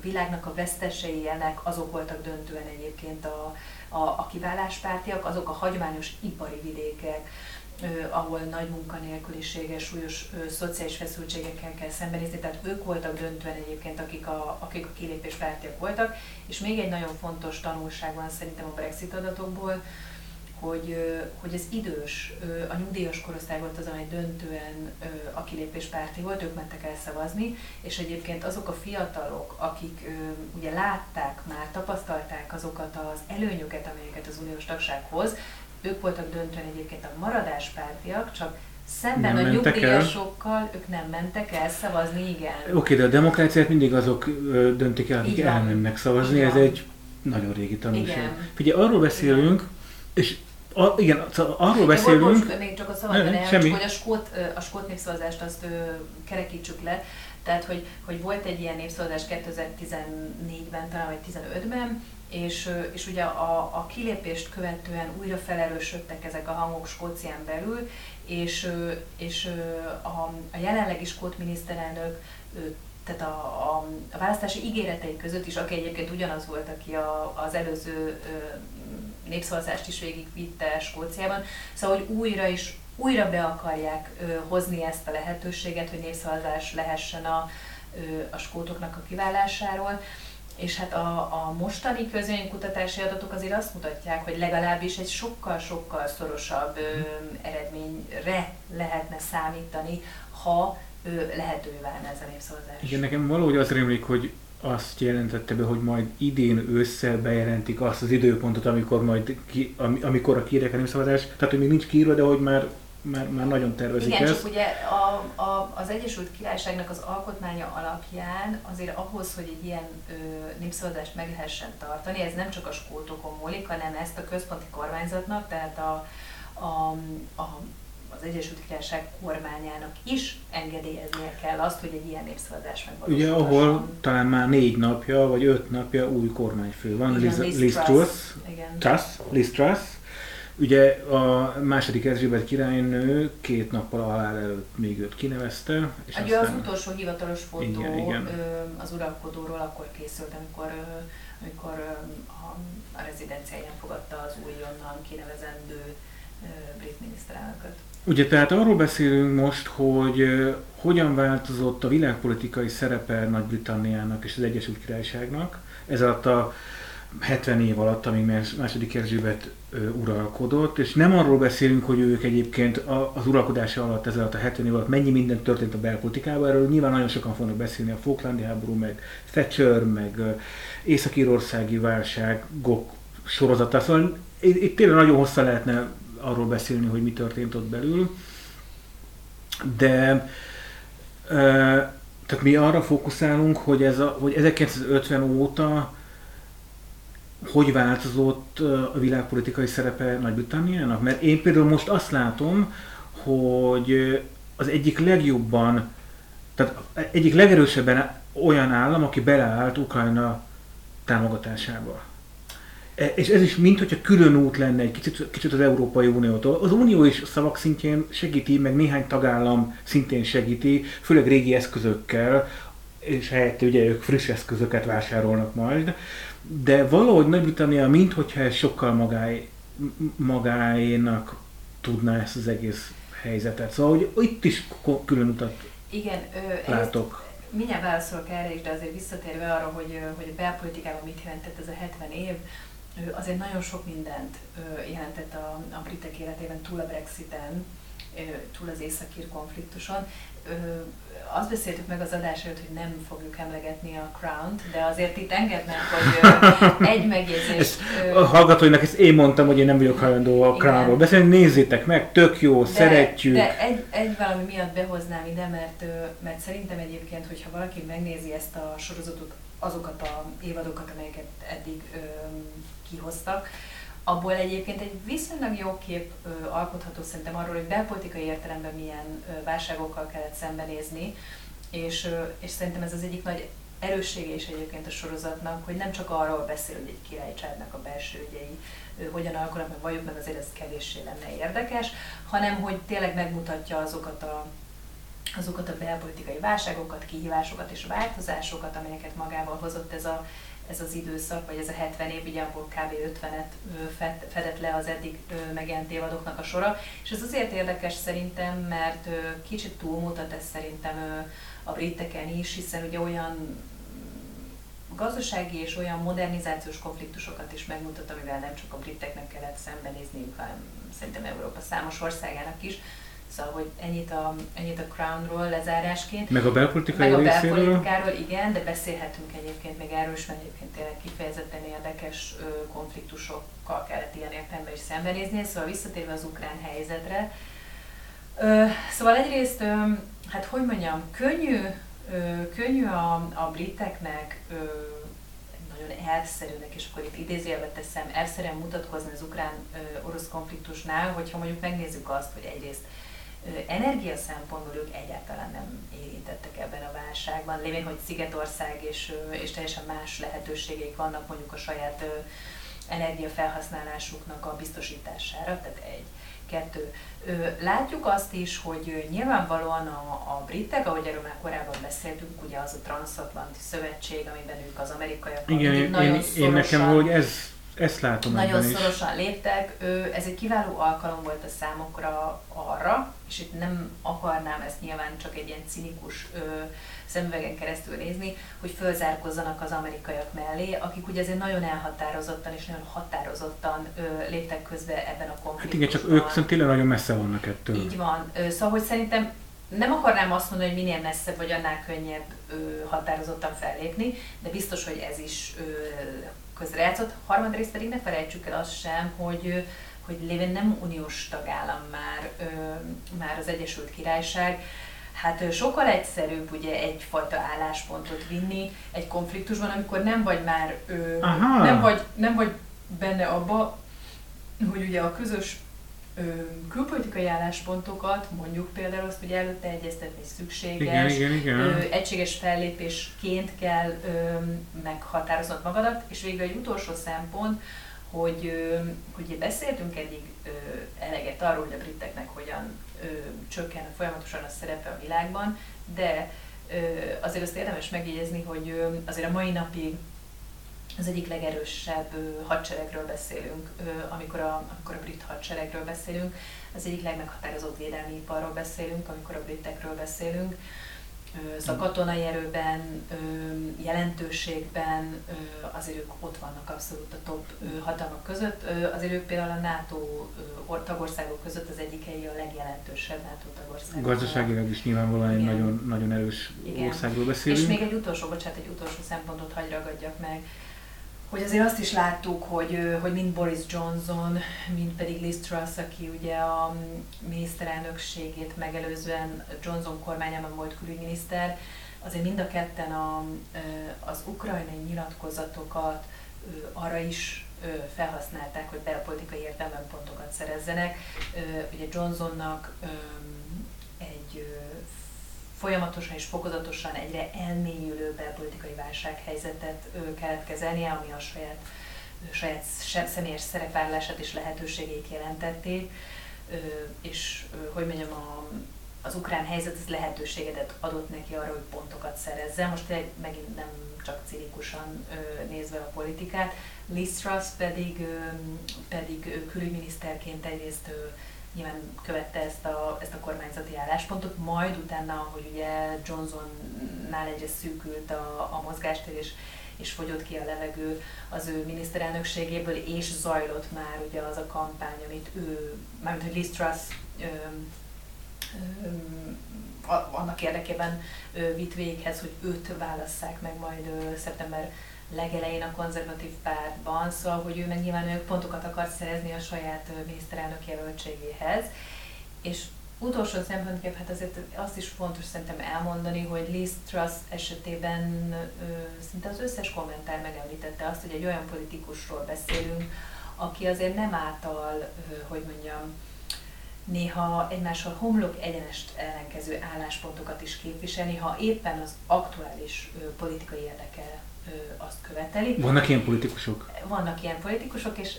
világnak a vesztesei ennek azok voltak döntően egyébként a, a, a kiváláspártiak, azok a hagyományos ipari vidékek, ahol nagy munkanélküliséges, súlyos ö, szociális feszültségekkel kell szembenézni, tehát ők voltak döntően egyébként, akik a, akik a kilépéspártiak voltak, és még egy nagyon fontos tanulság van szerintem a Brexit adatokból, hogy, hogy ez idős, a nyugdíjas korosztály volt az, amely döntően a kilépéspárti volt, ők mentek el szavazni, és egyébként azok a fiatalok, akik ugye látták már, tapasztalták azokat az előnyöket, amelyeket az uniós tagság hoz, ők voltak döntően egyébként a maradáspártiak, csak szemben nem a nyugdíjasokkal el. ők nem mentek el szavazni, igen. Oké, de a demokráciát mindig azok döntik el, akik elmennek szavazni, ez egy nagyon régi tanulság. Figyelj, arról beszélünk, és a, igen, szóval arról beszélünk... Most, még csak a szabad ne, semmi. hogy a skót, a skót népszavazást azt ö, kerekítsük le. Tehát, hogy, hogy volt egy ilyen népszavazás 2014-ben, talán vagy 15-ben, és, és ugye a, a kilépést követően újra felerősödtek ezek a hangok Skócián belül, és, és a, a jelenlegi skót miniszterelnök tehát a, a, a választási ígéretei között is, aki egyébként ugyanaz volt, aki a, az előző népszavazást is végigvitte Skóciában, szóval hogy újra is újra be akarják ö, hozni ezt a lehetőséget, hogy népszavazás lehessen a, ö, a skótoknak a kiválásáról. És hát a, a mostani közönkutatási adatok azért azt mutatják, hogy legalábbis egy sokkal-sokkal szorosabb ö, eredményre lehetne számítani, ha ö, lehetővé válna ez a népszavazás. Igen, nekem valahogy az rémlik, hogy azt jelentette be, hogy majd idén ősszel bejelentik azt az időpontot, amikor majd ki, amikor a kérek a népszavazás, tehát hogy még nincs kiírva, de hogy már már, már nagyon tervezik Igen, ezt. csak ugye a, a, az Egyesült Királyságnak az alkotmánya alapján azért ahhoz, hogy egy ilyen ö, népszavazást meg lehessen tartani, ez nem csak a skótokon múlik, hanem ezt a központi kormányzatnak, tehát a, a, a az Egyesült Királyság kormányának is engedélyeznie kell azt, hogy egy ilyen népszavazás megvalósulhasson. Ugye, ahol talán már négy napja, vagy öt napja új kormányfő van, Igen, Liz, Liz Truss, Truss, Liz Truss, Ugye a második Erzsébet királynő két nappal a halál előtt még őt kinevezte. És Ugye aztán... az utolsó hivatalos fotó igen, igen. az uralkodóról akkor készült, amikor, amikor a, a rezidenciáján fogadta az újonnan kinevezendő brit miniszterelnököt. Ugye tehát arról beszélünk most, hogy hogyan változott a világpolitikai szerepe Nagy-Britanniának és az Egyesült Királyságnak. Ez alatt a 70 év alatt, amíg második Erzsébet uralkodott, és nem arról beszélünk, hogy ők egyébként az uralkodása alatt, ez alatt a 70 év alatt mennyi minden történt a belpolitikában, erről nyilván nagyon sokan fognak beszélni, a Falklandi háború, meg Thatcher, meg Észak-Írországi válságok sorozata, szóval itt, tényleg nagyon hosszá lehetne arról beszélni, hogy mi történt ott belül. De tehát mi arra fókuszálunk, hogy, ez a, hogy 1950 óta hogy változott a világpolitikai szerepe Nagy-Britanniának? Mert én például most azt látom, hogy az egyik legjobban, tehát egyik legerősebben olyan állam, aki beleállt Ukrajna támogatásába. E, és ez is mint hogyha külön út lenne egy kicsit, kicsit az Európai Uniótól. Az Unió is szavak szintjén segíti, meg néhány tagállam szintén segíti, főleg régi eszközökkel, és helyette ugye ők friss eszközöket vásárolnak majd. De valahogy Nagy-Britannia minthogyha ez sokkal magáé, magáénak tudná ezt az egész helyzetet. Szóval hogy itt is külön utat Igen, ö, látok. Mindjárt válaszolok erre is, de azért visszatérve arra, hogy, hogy a belpolitikában mit jelentett ez a 70 év, azért nagyon sok mindent jelentett a, a britek életében túl a Brexiten, túl az északír konfliktuson. Azt beszéltük meg az adás előtt, hogy nem fogjuk emlegetni a Crown-t, de azért itt engednek, hogy egy megjegyzés. A hallgatóinak ezt én mondtam, hogy én nem vagyok hajlandó a Crown-ról beszélni, nézzétek meg, tök jó, de, szeretjük. De egy, egy valami miatt behoznám ide, mert, mert szerintem egyébként, hogyha valaki megnézi ezt a sorozatot, azokat a évadokat, amelyeket eddig kihoztak, abból egyébként egy viszonylag jó kép alkotható szerintem arról, hogy belpolitikai értelemben milyen válságokkal kellett szembenézni, és, és szerintem ez az egyik nagy erőssége is egyébként a sorozatnak, hogy nem csak arról beszél, hogy egy királycsaládnak a belső ügyei hogyan alakulnak, meg valljuk meg azért ez kevéssé lenne érdekes, hanem hogy tényleg megmutatja azokat a azokat a belpolitikai válságokat, kihívásokat és változásokat, amelyeket magával hozott ez a ez az időszak, vagy ez a 70 év, ugye abból kb. 50-et fedett le az eddig megjelent évadoknak a sora. És ez azért érdekes szerintem, mert kicsit túlmutat ez szerintem a briteken is, hiszen ugye olyan gazdasági és olyan modernizációs konfliktusokat is megmutat, amivel nem csak a briteknek kellett szembenézni, hanem szerintem Európa számos országának is, Szóval, hogy ennyit a, ennyit a Crownról lezárásként. Meg a belpolitikai Meg a belpolitikáról, igen, de beszélhetünk egyébként még erről is, mert egyébként tényleg kifejezetten érdekes ö, konfliktusokkal kellett ilyen értelemben is szembenézni. Szóval visszatérve az ukrán helyzetre. Ö, szóval egyrészt, ö, hát hogy mondjam, könnyű, könnyű a, a briteknek nagyon elszerűnek, és akkor itt idézőjelbe teszem, elszerűen mutatkozni az ukrán-orosz konfliktusnál, hogyha mondjuk megnézzük azt, hogy egyrészt energia szempontból ők egyáltalán nem érintettek ebben a válságban, lévén, hogy Szigetország és, és teljesen más lehetőségeik vannak mondjuk a saját energiafelhasználásuknak a biztosítására, tehát egy, kettő. Látjuk azt is, hogy nyilvánvalóan a, a britek, ahogy erről már korábban beszéltünk, ugye az a transatlanti szövetség, amiben ők az amerikaiak Igen, én, nagyon én, én nekem, hogy ez ezt látom Nagyon szorosan is. léptek. Ez egy kiváló alkalom volt a számokra arra, és itt nem akarnám ezt nyilván csak egy ilyen cinikus szemüvegen keresztül nézni, hogy fölzárkozzanak az amerikaiak mellé, akik ugye azért nagyon elhatározottan és nagyon határozottan ö, léptek közbe ebben a konfliktusban. Hát igen, csak ők szerintem tényleg nagyon messze vannak ettől. Így van. Szóval, hogy szerintem nem akarnám azt mondani, hogy minél messzebb vagy annál könnyebb ö, határozottan fellépni, de biztos, hogy ez is ö, közrejátszott. Harmadrészt pedig ne felejtsük el azt sem, hogy hogy lévén nem uniós tagállam már, ö, már az Egyesült Királyság, hát sokkal egyszerűbb ugye egyfajta álláspontot vinni egy konfliktusban, amikor nem vagy már, ö, nem vagy, nem vagy benne abba, hogy ugye a közös ö, külpolitikai álláspontokat, mondjuk például azt, hogy előtte egyeztetni szükséges, igen, igen, igen. Ö, egységes fellépésként kell ö, meghatároznod magadat, és végül egy utolsó szempont, hogy, hogy beszéltünk eddig eleget arról, hogy a briteknek hogyan csökken folyamatosan a szerepe a világban, de azért azt érdemes megjegyezni, hogy azért a mai napig az egyik legerősebb hadseregről beszélünk, amikor a, amikor a brit hadseregről beszélünk, az egyik legmeghatározóbb védelmi iparról beszélünk, amikor a britekről beszélünk. Szóval katonai erőben, jelentőségben azért ők ott vannak abszolút a top hatalmak között. Azért ők például a NATO tagországok között az egyikei a legjelentősebb NATO tagország. Gazdaságilag is nyilvánvalóan egy nagyon, nagyon erős Igen. országról beszélünk. És még egy utolsó, bocsánat, egy utolsó szempontot hagy ragadjak meg hogy azért azt is láttuk, hogy, hogy mind Boris Johnson, mind pedig Liz Truss, aki ugye a miniszterelnökségét megelőzően Johnson kormányában volt külügyminiszter, azért mind a ketten a, az ukrajnai nyilatkozatokat arra is felhasználták, hogy belpolitikai értelemben pontokat szerezzenek. Ugye Johnsonnak egy folyamatosan és fokozatosan egyre elmélyülő belpolitikai válsághelyzetet kellett kezelnie, ami a saját, saját személyes szerepvállalását és lehetőségét jelentették, és hogy mondjam, a, az ukrán helyzet ez lehetőséget adott neki arra, hogy pontokat szerezzen. Most megint nem csak cinikusan nézve a politikát. Liz Truss pedig, pedig külügyminiszterként egyrészt nyilván követte ezt a, ezt a kormányzati álláspontot, majd utána, hogy ugye Johnsonnál egyre szűkült a, a mozgástér, és, és fogyott ki a levegő az ő miniszterelnökségéből, és zajlott már ugye az a kampány, amit ő, mármint hogy Liz annak érdekében vitt véghez, hogy őt válasszák meg majd szeptember legelején a konzervatív pártban, szóval, hogy ő meg nyilván ő pontokat akar szerezni a saját miniszterelnök jelöltségéhez, és utolsó szempontként, hát azért azt is fontos szerintem elmondani, hogy Liz Truss esetében ö, szinte az összes kommentár megemlítette azt, hogy egy olyan politikusról beszélünk, aki azért nem által, hogy mondjam, néha egymással homlok egyenest ellenkező álláspontokat is képviselni, ha éppen az aktuális politikai érdeke azt követeli. Vannak ilyen politikusok? Vannak ilyen politikusok, és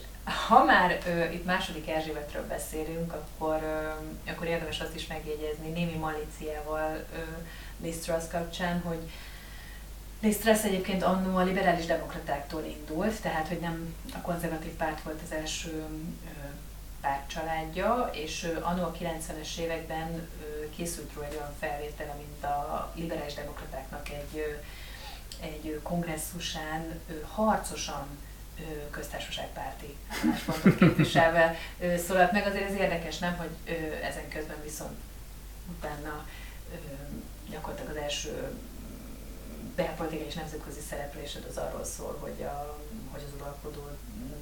ha már ö, itt második Erzsébetről beszélünk, akkor, ö, akkor érdemes azt is megjegyezni némi malíciával Liz Truss kapcsán, hogy Liz Truss egyébként annó a liberális demokratáktól indult, tehát hogy nem a konzervatív párt volt az első ö, pártcsaládja, és annó a 90-es években készült róla egy olyan felvétele, mint a liberális demokratáknak egy, egy kongresszusán harcosan köztársaságpárti álláspontot képviselve szólalt meg. Azért ez érdekes, nem, hogy ezen közben viszont utána gyakorlatilag az első belpolitikai és nemzetközi szereplésed az arról szól, hogy, a, hogy az uralkodó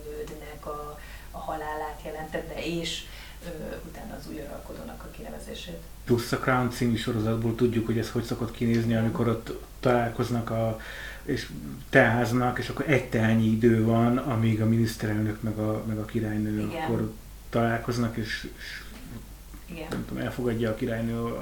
nődnek a, a halálát jelentette, és ö, utána az új uralkodónak a kinevezését. Plusz a Crown című sorozatból tudjuk, hogy ez hogy szokott kinézni, amikor ott találkoznak a és teáznak, és akkor egy teányi idő van, amíg a miniszterelnök meg a, meg a királynő Igen. akkor találkoznak, és, és Igen. nem tudom, elfogadja a királynő a,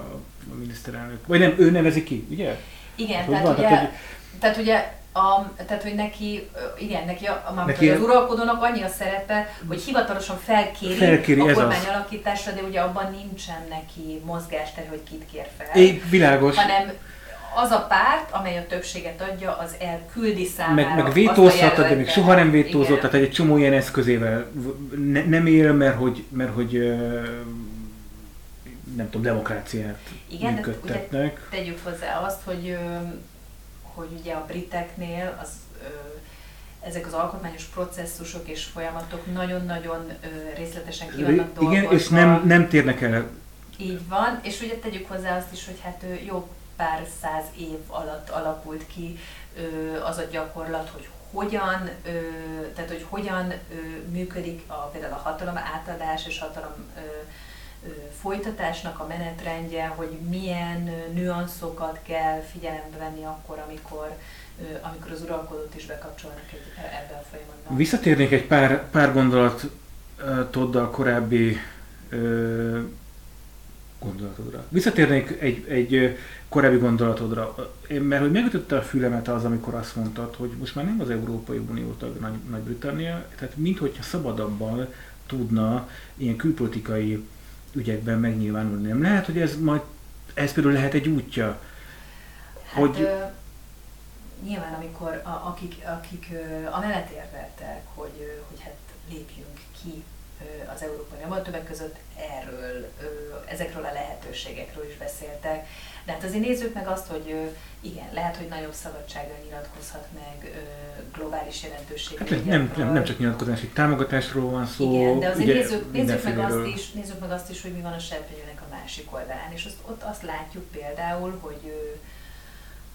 a miniszterelnök. Vagy nem, ő nevezi ki, ugye? Igen, tehát, van, ugye, tehát, hogy, tehát ugye a, tehát, hogy neki, igen, neki, a, neki az uralkodónak annyi a szerepe, hogy hivatalosan felkéri, felkéri a kormány alakításra, de ugye abban nincsen neki mozgástere, hogy kit kér fel. É, világos. Hanem az a párt, amely a többséget adja, az elküldi számára. Meg, meg vétózhat, de még soha nem vétózott, tehát egy csomó ilyen eszközével ne, nem él, mert hogy, mert hogy nem tudom, demokráciát Igen, működtetnek. Ugye tegyük hozzá azt, hogy, hogy ugye a briteknél az ezek az alkotmányos processzusok és folyamatok nagyon-nagyon részletesen ki vannak dolgozva. Igen, és nem, nem térnek el. Így van, és ugye tegyük hozzá azt is, hogy hát jó pár száz év alatt alakult ki az a gyakorlat, hogy hogyan, tehát hogy hogyan működik a, például a hatalom átadás és hatalom folytatásnak a menetrendje, hogy milyen nüanszokat kell figyelembe venni akkor, amikor, amikor az uralkodót is bekapcsolnak egy, ebbe a folyamatba. Visszatérnék egy pár, pár gondolatoddal korábbi gondolatodra. Visszatérnék egy, egy korábbi gondolatodra, mert hogy megütötte a fülemet az, amikor azt mondtad, hogy most már nem az Európai Unió tag Nagy- Nagy-Britannia, tehát minthogyha szabadabban tudna ilyen külpolitikai ügyekben megnyilvánulni. Nem lehet, hogy ez majd, ez például lehet egy útja? Hát, hogy... Ö, nyilván, amikor a, akik, akik a mellett érveltek, hogy, hogy hát lépjünk ki az Európai Unióban, többek között erről, ezekről a lehetőségekről is beszéltek. De hát azért nézzük meg azt, hogy igen, lehet, hogy nagyobb szabadsággal nyilatkozhat meg globális jelentőségű. Hát nem, nem, nem csak nyilatkozási támogatásról van szó. Igen, de azért ugye, nézzük, nézzük, meg azt is, nézzük meg azt is, hogy mi van a serpenyőnek a másik oldalán. És azt, ott azt látjuk például, hogy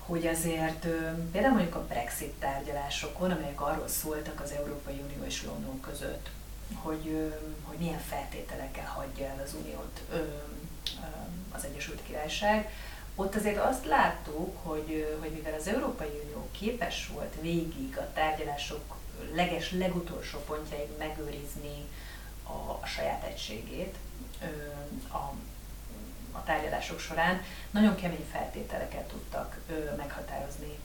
hogy azért például mondjuk a Brexit tárgyalásokon, amelyek arról szóltak az Európai Unió és London között, hogy, hogy milyen feltételekkel hagyja el az Uniót az Egyesült Királyság, ott azért azt láttuk, hogy, hogy mivel az Európai Unió képes volt végig a tárgyalások leges, legutolsó pontjáig megőrizni a, a saját egységét a, a tárgyalások során, nagyon kemény feltételeket tudtak meghatározni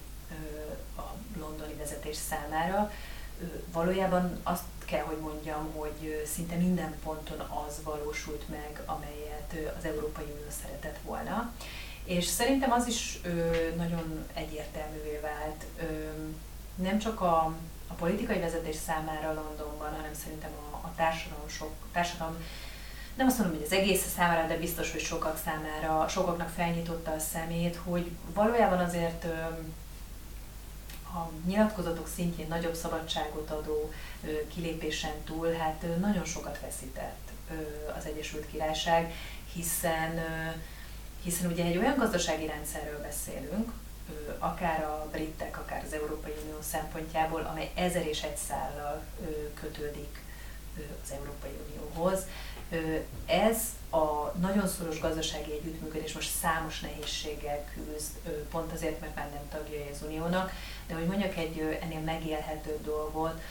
a londoni vezetés számára. Valójában azt kell, hogy mondjam, hogy szinte minden ponton az valósult meg, amelyet az Európai Unió szeretett volna. És szerintem az is ö, nagyon egyértelművé vált, ö, nem csak a, a politikai vezetés számára Londonban, hanem szerintem a, a társadalom, sok, társadalom nem azt mondom, hogy az egész számára, de biztos, hogy sokak számára, sokaknak felnyitotta a szemét, hogy valójában azért ö, a nyilatkozatok szintjén nagyobb szabadságot adó ö, kilépésen túl, hát ö, nagyon sokat veszített ö, az Egyesült Királyság, hiszen ö, hiszen ugye egy olyan gazdasági rendszerről beszélünk, akár a britek, akár az Európai Unió szempontjából, amely ezer és egy szállal kötődik az Európai Unióhoz. Ez a nagyon szoros gazdasági együttműködés most számos nehézséggel küzd, pont azért, mert már nem tagjai az Uniónak, de hogy mondjak egy ennél megélhető dolgot,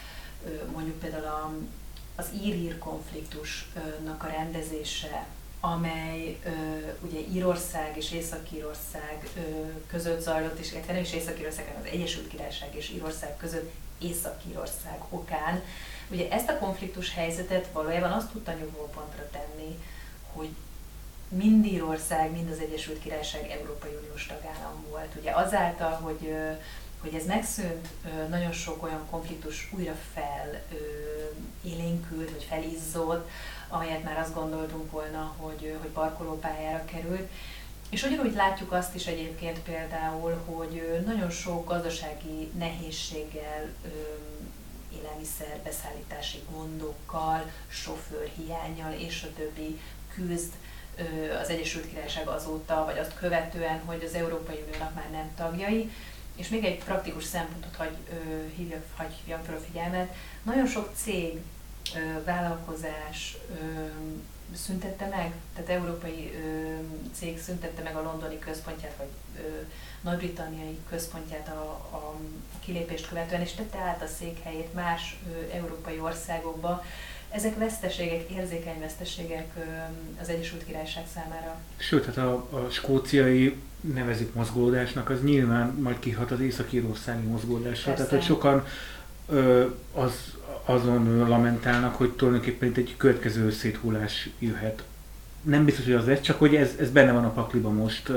mondjuk például az ír-ír konfliktusnak a rendezése, amely ö, ugye Írország és Észak-Írország ö, között zajlott, és illetve nem is Észak-Írország, hanem az Egyesült Királyság és Írország között Észak-Írország okán. Ugye ezt a konfliktus helyzetet valójában azt tudta nyugvópontra tenni, hogy mind Írország, mind az Egyesült Királyság Európai Uniós tagállam volt. Ugye azáltal, hogy hogy ez megszűnt, nagyon sok olyan konfliktus újra fel élénkült, vagy felizzott, amelyet már azt gondoltunk volna, hogy, hogy parkolópályára került. És ugyanúgy látjuk azt is egyébként például, hogy nagyon sok gazdasági nehézséggel, élelmiszer beszállítási gondokkal, sofőrhiányjal és a többi küzd az Egyesült Királyság azóta, vagy azt követően, hogy az Európai Uniónak már nem tagjai. És még egy praktikus szempontot hagy, hívjak, hagy hívjam fel a figyelmet. Nagyon sok cég, vállalkozás szüntette meg, tehát európai cég szüntette meg a londoni központját, vagy nagy-britanniai központját a, a kilépést követően, és tette át a székhelyét más európai országokba. Ezek veszteségek, érzékeny veszteségek az Egyesült Királyság számára. Sőt, hát a, a skóciai nevezik mozgódásnak, az nyilván majd kihat az észak-írországi mozgódásra. Persze. Tehát, hogy sokan ö, az, azon lamentálnak, hogy tulajdonképpen itt egy következő széthullás jöhet. Nem biztos, hogy az lesz, csak hogy ez, ez benne van a pakliba most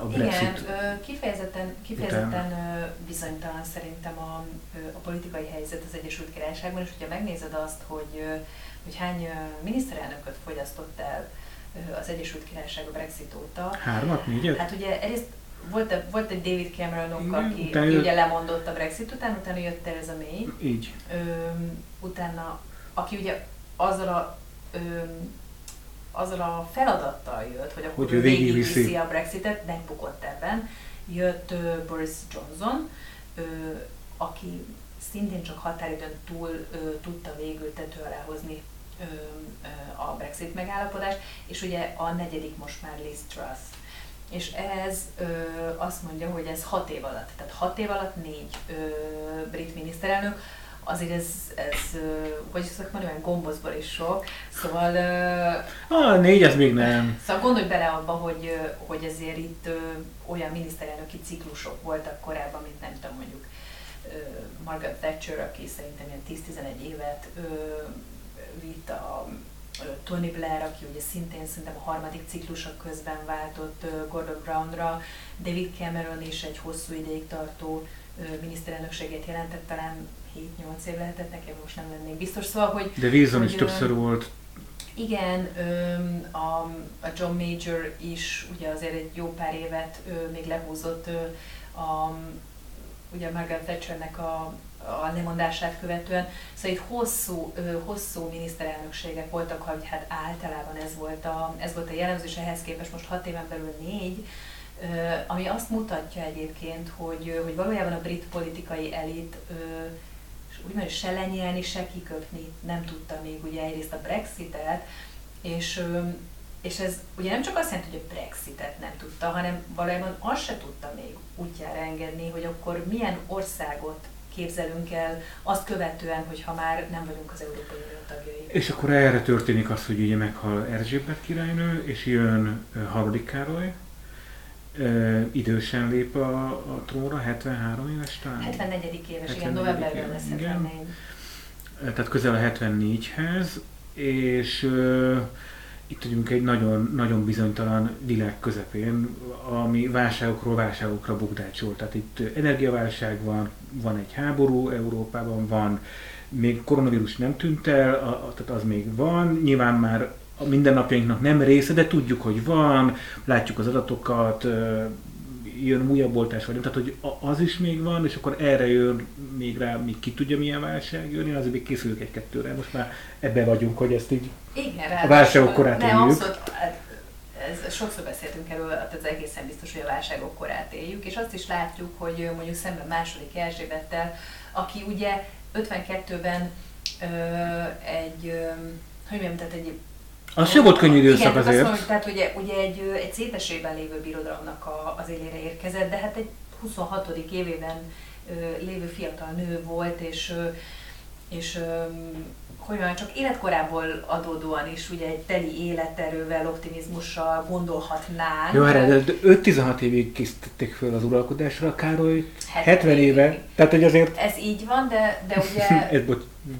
a Brexit Igen, kifejezetten, kifejezetten bizonytalan szerintem a, a politikai helyzet az Egyesült Királyságban, és hogyha megnézed azt, hogy, hogy hány miniszterelnököt fogyasztott el az Egyesült Királyság a Brexit óta. Hármat, négyet? Hát ugye egyrészt volt, a, volt egy David Cameron, aki, utána aki ugye lemondott a Brexit után, utána jött ez a May. Így. Ö, utána, aki ugye azzal a ö, azzal a feladattal jött, hogy akkor hogy ő végigviszi a Brexitet, megbukott ebben. Jött uh, Boris Johnson, uh, aki szintén csak határidőn túl uh, tudta végül tető alá hozni a Brexit megállapodás, és ugye a negyedik most már Liz Truss. És ez ö, azt mondja, hogy ez hat év alatt, tehát hat év alatt négy ö, brit miniszterelnök, azért ez, ez hogy szoktak mondani, olyan gombozból is sok, szóval... Ah, négy, ez még nem. Szóval gondolj bele abba, hogy, hogy ezért itt olyan miniszterelnöki ciklusok voltak korábban, mint nem tudom, mondjuk Margaret Thatcher, aki szerintem ilyen 10-11 évet vitt a Tony Blair, aki ugye szintén szerintem a harmadik ciklusa közben váltott Gordon Brownra, David Cameron is egy hosszú ideig tartó miniszterelnökséget jelentett, talán 7-8 év lehetett nekem, most nem lennék biztos. Szóval, hogy... De Wilson is többször volt. Igen, a, a John Major is ugye azért egy jó pár évet még lehúzott a, ugye Margaret Thatchernek a a lemondását követően. Szóval itt hosszú, hosszú miniszterelnökségek voltak, hogy hát általában ez volt a, ez volt a jellemző, és ehhez képest most hat éven belül négy, ami azt mutatja egyébként, hogy, hogy valójában a brit politikai elit úgymond se lenyelni, se kiköpni nem tudta még ugye egyrészt a Brexitet, és, és ez ugye nem csak azt jelenti, hogy a Brexitet nem tudta, hanem valójában azt se tudta még útjára engedni, hogy akkor milyen országot képzelünk el, azt követően, hogy ha már nem vagyunk az Európai Unió tagjai. És akkor erre történik az, hogy ugye meghal Erzsébet királynő, és jön Harmadik Károly, Ö, idősen lép a, a trónra, 73 éves talán? 74. éves, 74 igen, novemberben lesz 74. Tehát közel a 74-hez, és ö, itt vagyunk egy nagyon, nagyon bizonytalan világ közepén, ami válságokról válságokra bukdácsol. Tehát itt energiaválság van, van egy háború Európában, van, még koronavírus nem tűnt el, a, a, tehát az még van, nyilván már a mindennapjainknak nem része, de tudjuk, hogy van, látjuk az adatokat, jön újabb oltás vagy tehát hogy az is még van, és akkor erre jön még rá, még ki tudja milyen válság jönni, azért még készülök egy-kettőre, most már ebbe vagyunk, hogy ezt így Igen, a válságok korát éljük. Abszolút, hát ez, sokszor beszéltünk erről, ez egészen biztos, hogy a válságok korát éljük, és azt is látjuk, hogy mondjuk szemben második Erzsébettel, aki ugye 52-ben ö, egy, ö, hogy mondjam, tehát egy az se volt könnyű időszak igen, azért. Mondjuk, tehát ugye, ugye egy, egy szétesében lévő birodalomnak a, az élére érkezett, de hát egy 26. évében ö, lévő fiatal nő volt, és, ö, és ö, hogy mondjam, csak életkorából adódóan is ugye egy teli életerővel, optimizmussal gondolhatnánk. Jó, hát de 5-16 évig készítették föl az uralkodásra, Károly 70, 70 éve, tehát hogy azért... Ez így van, de, de ugye... ez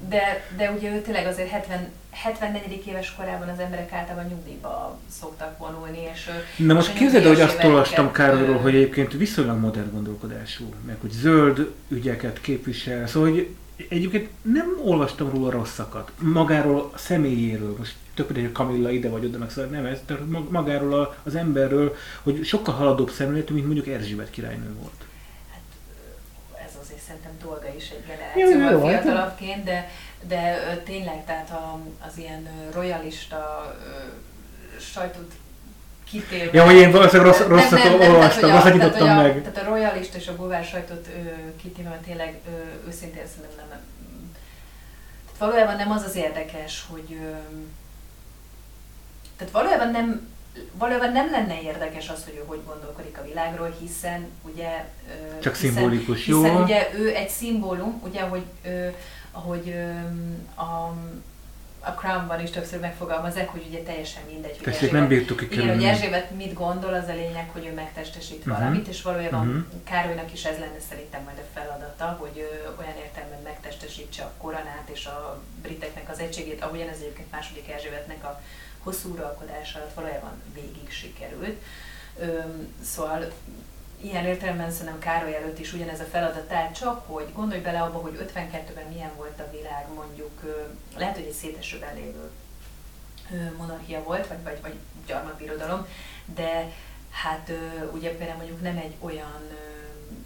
de, de ugye ő tényleg azért 70, 74. éves korában az emberek általában nyugdíjba szoktak vonulni, és Na most képzeld, hogy azt olvastam Károlyról, hogy egyébként viszonylag modern gondolkodású, meg hogy zöld ügyeket képvisel, szóval hogy egyébként nem olvastam róla rosszakat. Magáról a személyéről, most tök hogy Kamilla ide vagy oda, meg szóval nem ez, de magáról az emberről, hogy sokkal haladóbb szemléletű, mint mondjuk Erzsébet királynő volt. Hát szerintem dolga is egy generációval fiatalabbként, de, de tényleg, tehát a, az ilyen royalista sajtot kitélve. Ja, hogy én valószínűleg rossz, rosszat nem, nem, olvastam, rosszat nyitottam meg. Tehát a royalist és a buvár sajtot kitéve tényleg ö, őszintén szerintem nem, nem. Tehát valójában nem az az érdekes, hogy ö, tehát valójában nem, valójában nem lenne érdekes az, hogy ő hogy gondolkodik a világról, hiszen ugye... Csak hiszen, szimbolikus, jó? Hiszen ugye ő egy szimbólum, ugye, hogy ö, ahogy ö, a a Crown-ban is többször megfogalmazzák, hogy ugye teljesen mindegy, hogy Erzsébet, nem bírtuk ki igen, hogy Erzsébet mit gondol, az a lényeg, hogy ő megtestesít uh-huh. valamit, és valójában uh-huh. Károlynak is ez lenne szerintem majd a feladata, hogy ő olyan értelemben megtestesítse a koronát és a briteknek az egységét, ahogyan ez egyébként második Erzsébetnek a hosszú uralkodása alatt valójában végig sikerült. Szóval ilyen értelemben szerintem Károly előtt is ugyanez a feladat áll, csak hogy gondolj bele abba, hogy 52-ben milyen volt a világ, mondjuk lehet, hogy egy szétesőben lévő monarchia volt, vagy, vagy, vagy gyarmatbirodalom, de hát ugye például mondjuk nem egy olyan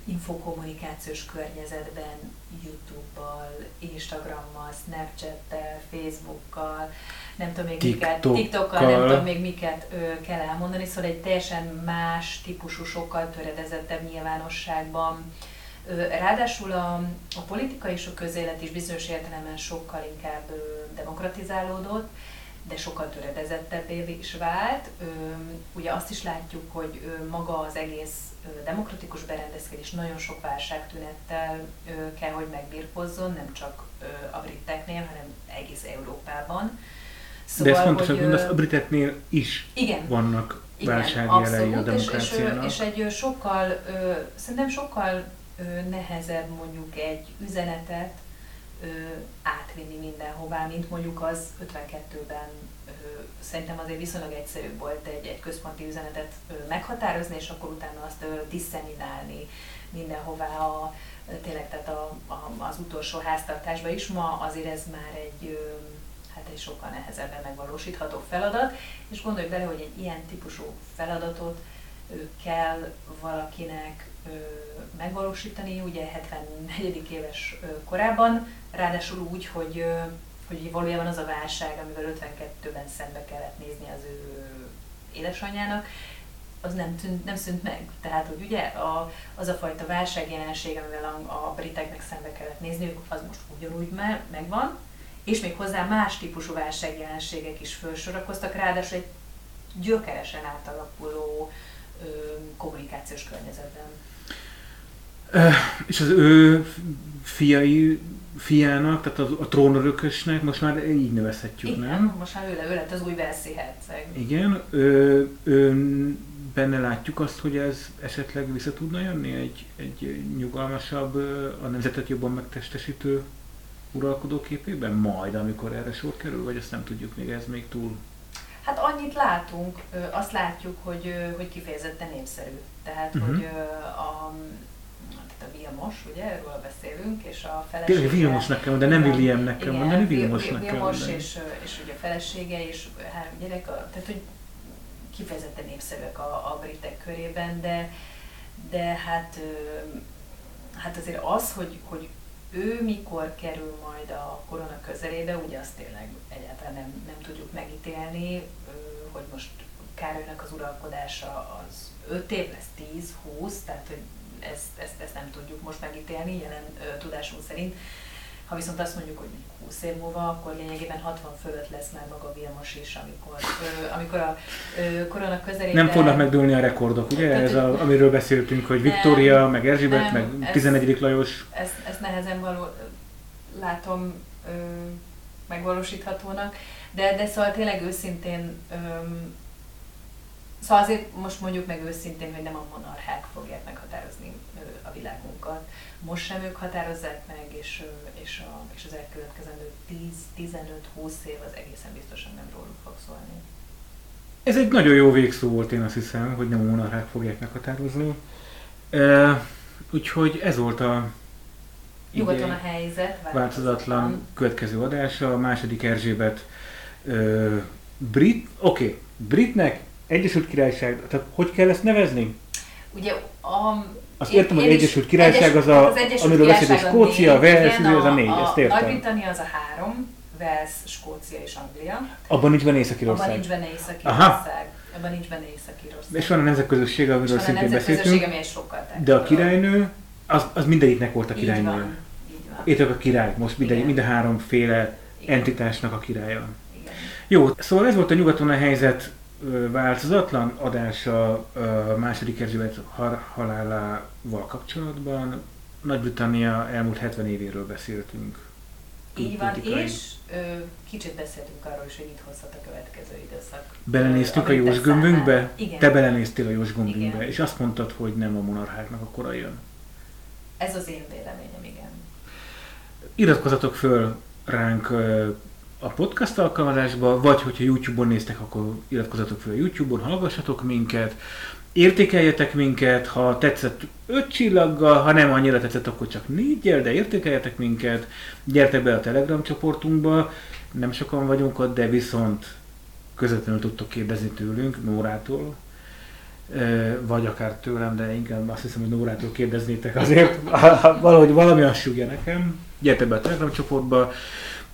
infokommunikációs környezetben YouTube-bal, Instagrammal, Snapchat-tel, Facebook-kal, nem tudom még miket, TikTokkal, nem tudom még miket ö, kell elmondani, szóval egy teljesen más típusú, sokkal töredezettebb nyilvánosságban. Ö, ráadásul a, a politika és a közélet is bizonyos értelemben sokkal inkább ö, demokratizálódott, de sokkal töredezettebbé is vált. Ö, ugye azt is látjuk, hogy ö, maga az egész demokratikus berendezkedés nagyon sok válságtünettel kell, hogy megbírkozzon, nem csak a briteknél, hanem egész Európában. Szóval, De ez fontos, hogy, hogy a briteknél is igen, vannak válságjelei a demokráciának. És, és egy sokkal, szerintem sokkal nehezebb mondjuk egy üzenetet átvinni mindenhová, mint mondjuk az 52-ben ö, szerintem azért viszonylag egyszerűbb volt egy, egy központi üzenetet meghatározni, és akkor utána azt ö, diszeminálni mindenhová a, tényleg tehát a, a, az utolsó háztartásba is. Ma azért ez már egy hát egy sokkal nehezebben megvalósítható feladat, és gondolj bele, hogy egy ilyen típusú feladatot kell valakinek megvalósítani, ugye 74. éves korában, ráadásul úgy, hogy, hogy valójában az a válság, amivel 52-ben szembe kellett nézni az ő édesanyjának, az nem, tűnt, nem szűnt meg. Tehát, hogy ugye a, az a fajta válságjelenség, amivel a, a briteknek szembe kellett nézniük, az most ugyanúgy me, megvan, és még hozzá más típusú válságjelenségek is felsorakoztak, ráadásul egy gyökeresen átalakuló ö, kommunikációs környezetben. És az ő fiai, fiának, tehát a, a trónörökösnek most már így nevezhetjük, Igen, nem? most már ő, ő lett az új Velszi herceg. Igen, ő, ő, benne látjuk azt, hogy ez esetleg vissza tudna jönni egy, egy nyugalmasabb, a nemzetet jobban megtestesítő uralkodó képében majd, amikor erre sor kerül, vagy ezt nem tudjuk még, ez még túl? Hát annyit látunk, azt látjuk, hogy, hogy kifejezetten népszerű. Tehát, uh-huh. hogy a, tehát a Vilmos, ugye, erről beszélünk, és a felesége... Tényleg Vilmosnak kell mondani, nem Williamnek kell mondani, Vilmosnak kell mondani. És, és ugye a felesége és három gyerek, tehát hogy kifejezetten népszerűek a, a britek körében, de, de hát, hát azért az, hogy, hogy ő mikor kerül majd a korona közelébe, ugye azt tényleg egyáltalán nem, nem tudjuk megítélni, hogy most Károlynak az uralkodása az 5 év lesz, 10-20, tehát hogy ezt, ezt, ezt nem tudjuk most megítélni jelen tudásunk szerint. Ha viszont azt mondjuk, hogy 20 év múlva, akkor lényegében 60 fölött lesz már maga Vilmos is, amikor, ö, amikor a ö, korona közelében... Nem fognak megdőlni a rekordok, ugye? Tehát, Ez a, amiről beszéltünk, hogy Viktória, nem, meg Erzsébet, meg 11. Lajos. Ezt, ezt nehezen való látom ö, megvalósíthatónak, de, de szóval tényleg őszintén, öm, szóval azért most mondjuk meg őszintén, hogy nem a monarchák fogják meghatározni a világunkat. Most sem ők határozzák meg, és, és, a, és az elkövetkezendő 10-15-20 év az egészen biztosan nem róluk fog szólni. Ez egy nagyon jó végszó volt, én azt hiszem, hogy nem a monarchák fogják meghatározni. E, úgyhogy ez volt a Nyugaton a helyzet, változatlan következő adása, a második Erzsébet ö, brit, oké, okay, britnek Egyesült Királyság, tehát hogy kell ezt nevezni? Ugye a azt én, értem, hogy Egyesült Királyság az, a, az amiről beszélt, Skócia, Wales, az a négy, ezt értem. Nagy-Britannia az a három, Wales, Skócia és Anglia. Abban nincs benne Észak-Írország. Abban nincs benne Észak-Írország. Abban nincs benne Észak-Írország. És van a nemzetközösség, amiről szintén beszéltünk. De a királynő, az, az mindegyiknek volt a királynő. Így van. Így van. a király, most minden, mind a háromféle Igen. entitásnak a királya. Igen. Jó, szóval ez volt a nyugaton a helyzet változatlan adása a második Erzsébet halálával kapcsolatban. Nagy-Britannia elmúlt 70 évéről beszéltünk. Így van, és ö, kicsit beszéltünk arról is, hogy mit hozhat a következő időszak. Belenéztünk a Jós gömbünkbe? Igen. Te belenéztél a Jós gömbünkbe, és azt mondtad, hogy nem a monarcháknak a kora jön. Ez az én véleményem, igen. Iratkozzatok föl ránk a podcast alkalmazásba, vagy hogyha YouTube-on néztek, akkor iratkozzatok fel a YouTube-on, hallgassatok minket, értékeljetek minket, ha tetszett 5 csillaggal, ha nem annyira tetszett, akkor csak négyel, de értékeljetek minket, gyertek be a Telegram csoportunkba, nem sokan vagyunk ott, de viszont közvetlenül tudtok kérdezni tőlünk, Nórától, vagy akár tőlem, de inkább azt hiszem, hogy Nórától kérdeznétek azért, valahogy valami azt nekem. Gyertek be a Telegram csoportba,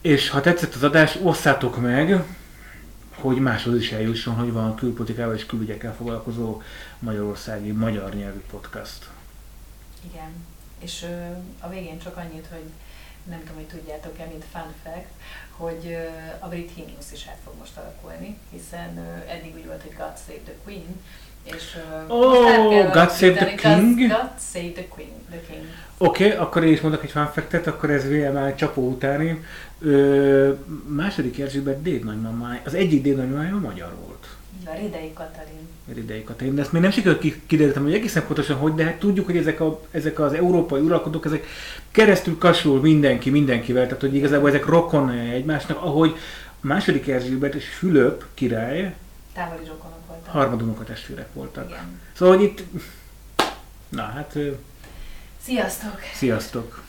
és ha tetszett az adás, osszátok meg, hogy máshoz is eljusson, hogy van külpolitikával és külügyekkel foglalkozó magyarországi magyar nyelvű podcast. Igen, és ö, a végén csak annyit, hogy nem tudom, hogy tudjátok-e, mint fun fact, hogy ö, a brit himnusz is át fog most alakulni, hiszen ö, eddig úgy volt, hogy God Save the Queen, és oh, God Save the King? God Save the Queen, the King. Oké, okay, akkor én is mondok egy fanfektet, akkor ez VMA csapó utáni. Ö, második Erzsébet dédnagymamája, az egyik dédnagymamája magyar volt. A Ridei Katalin. Ridei Katalin, de ezt még nem sikerült kiderültem, hogy egészen pontosan hogy, de hát tudjuk, hogy ezek, a, ezek az európai uralkodók, ezek keresztül kasul mindenki mindenkivel, tehát hogy igazából ezek rokon egymásnak, ahogy második Erzsébet és Fülöp király távoli rokonok voltak. Harmadunok testvérek voltak. Igen. Szóval, hogy itt... Na hát... Sziasztok! Sziasztok!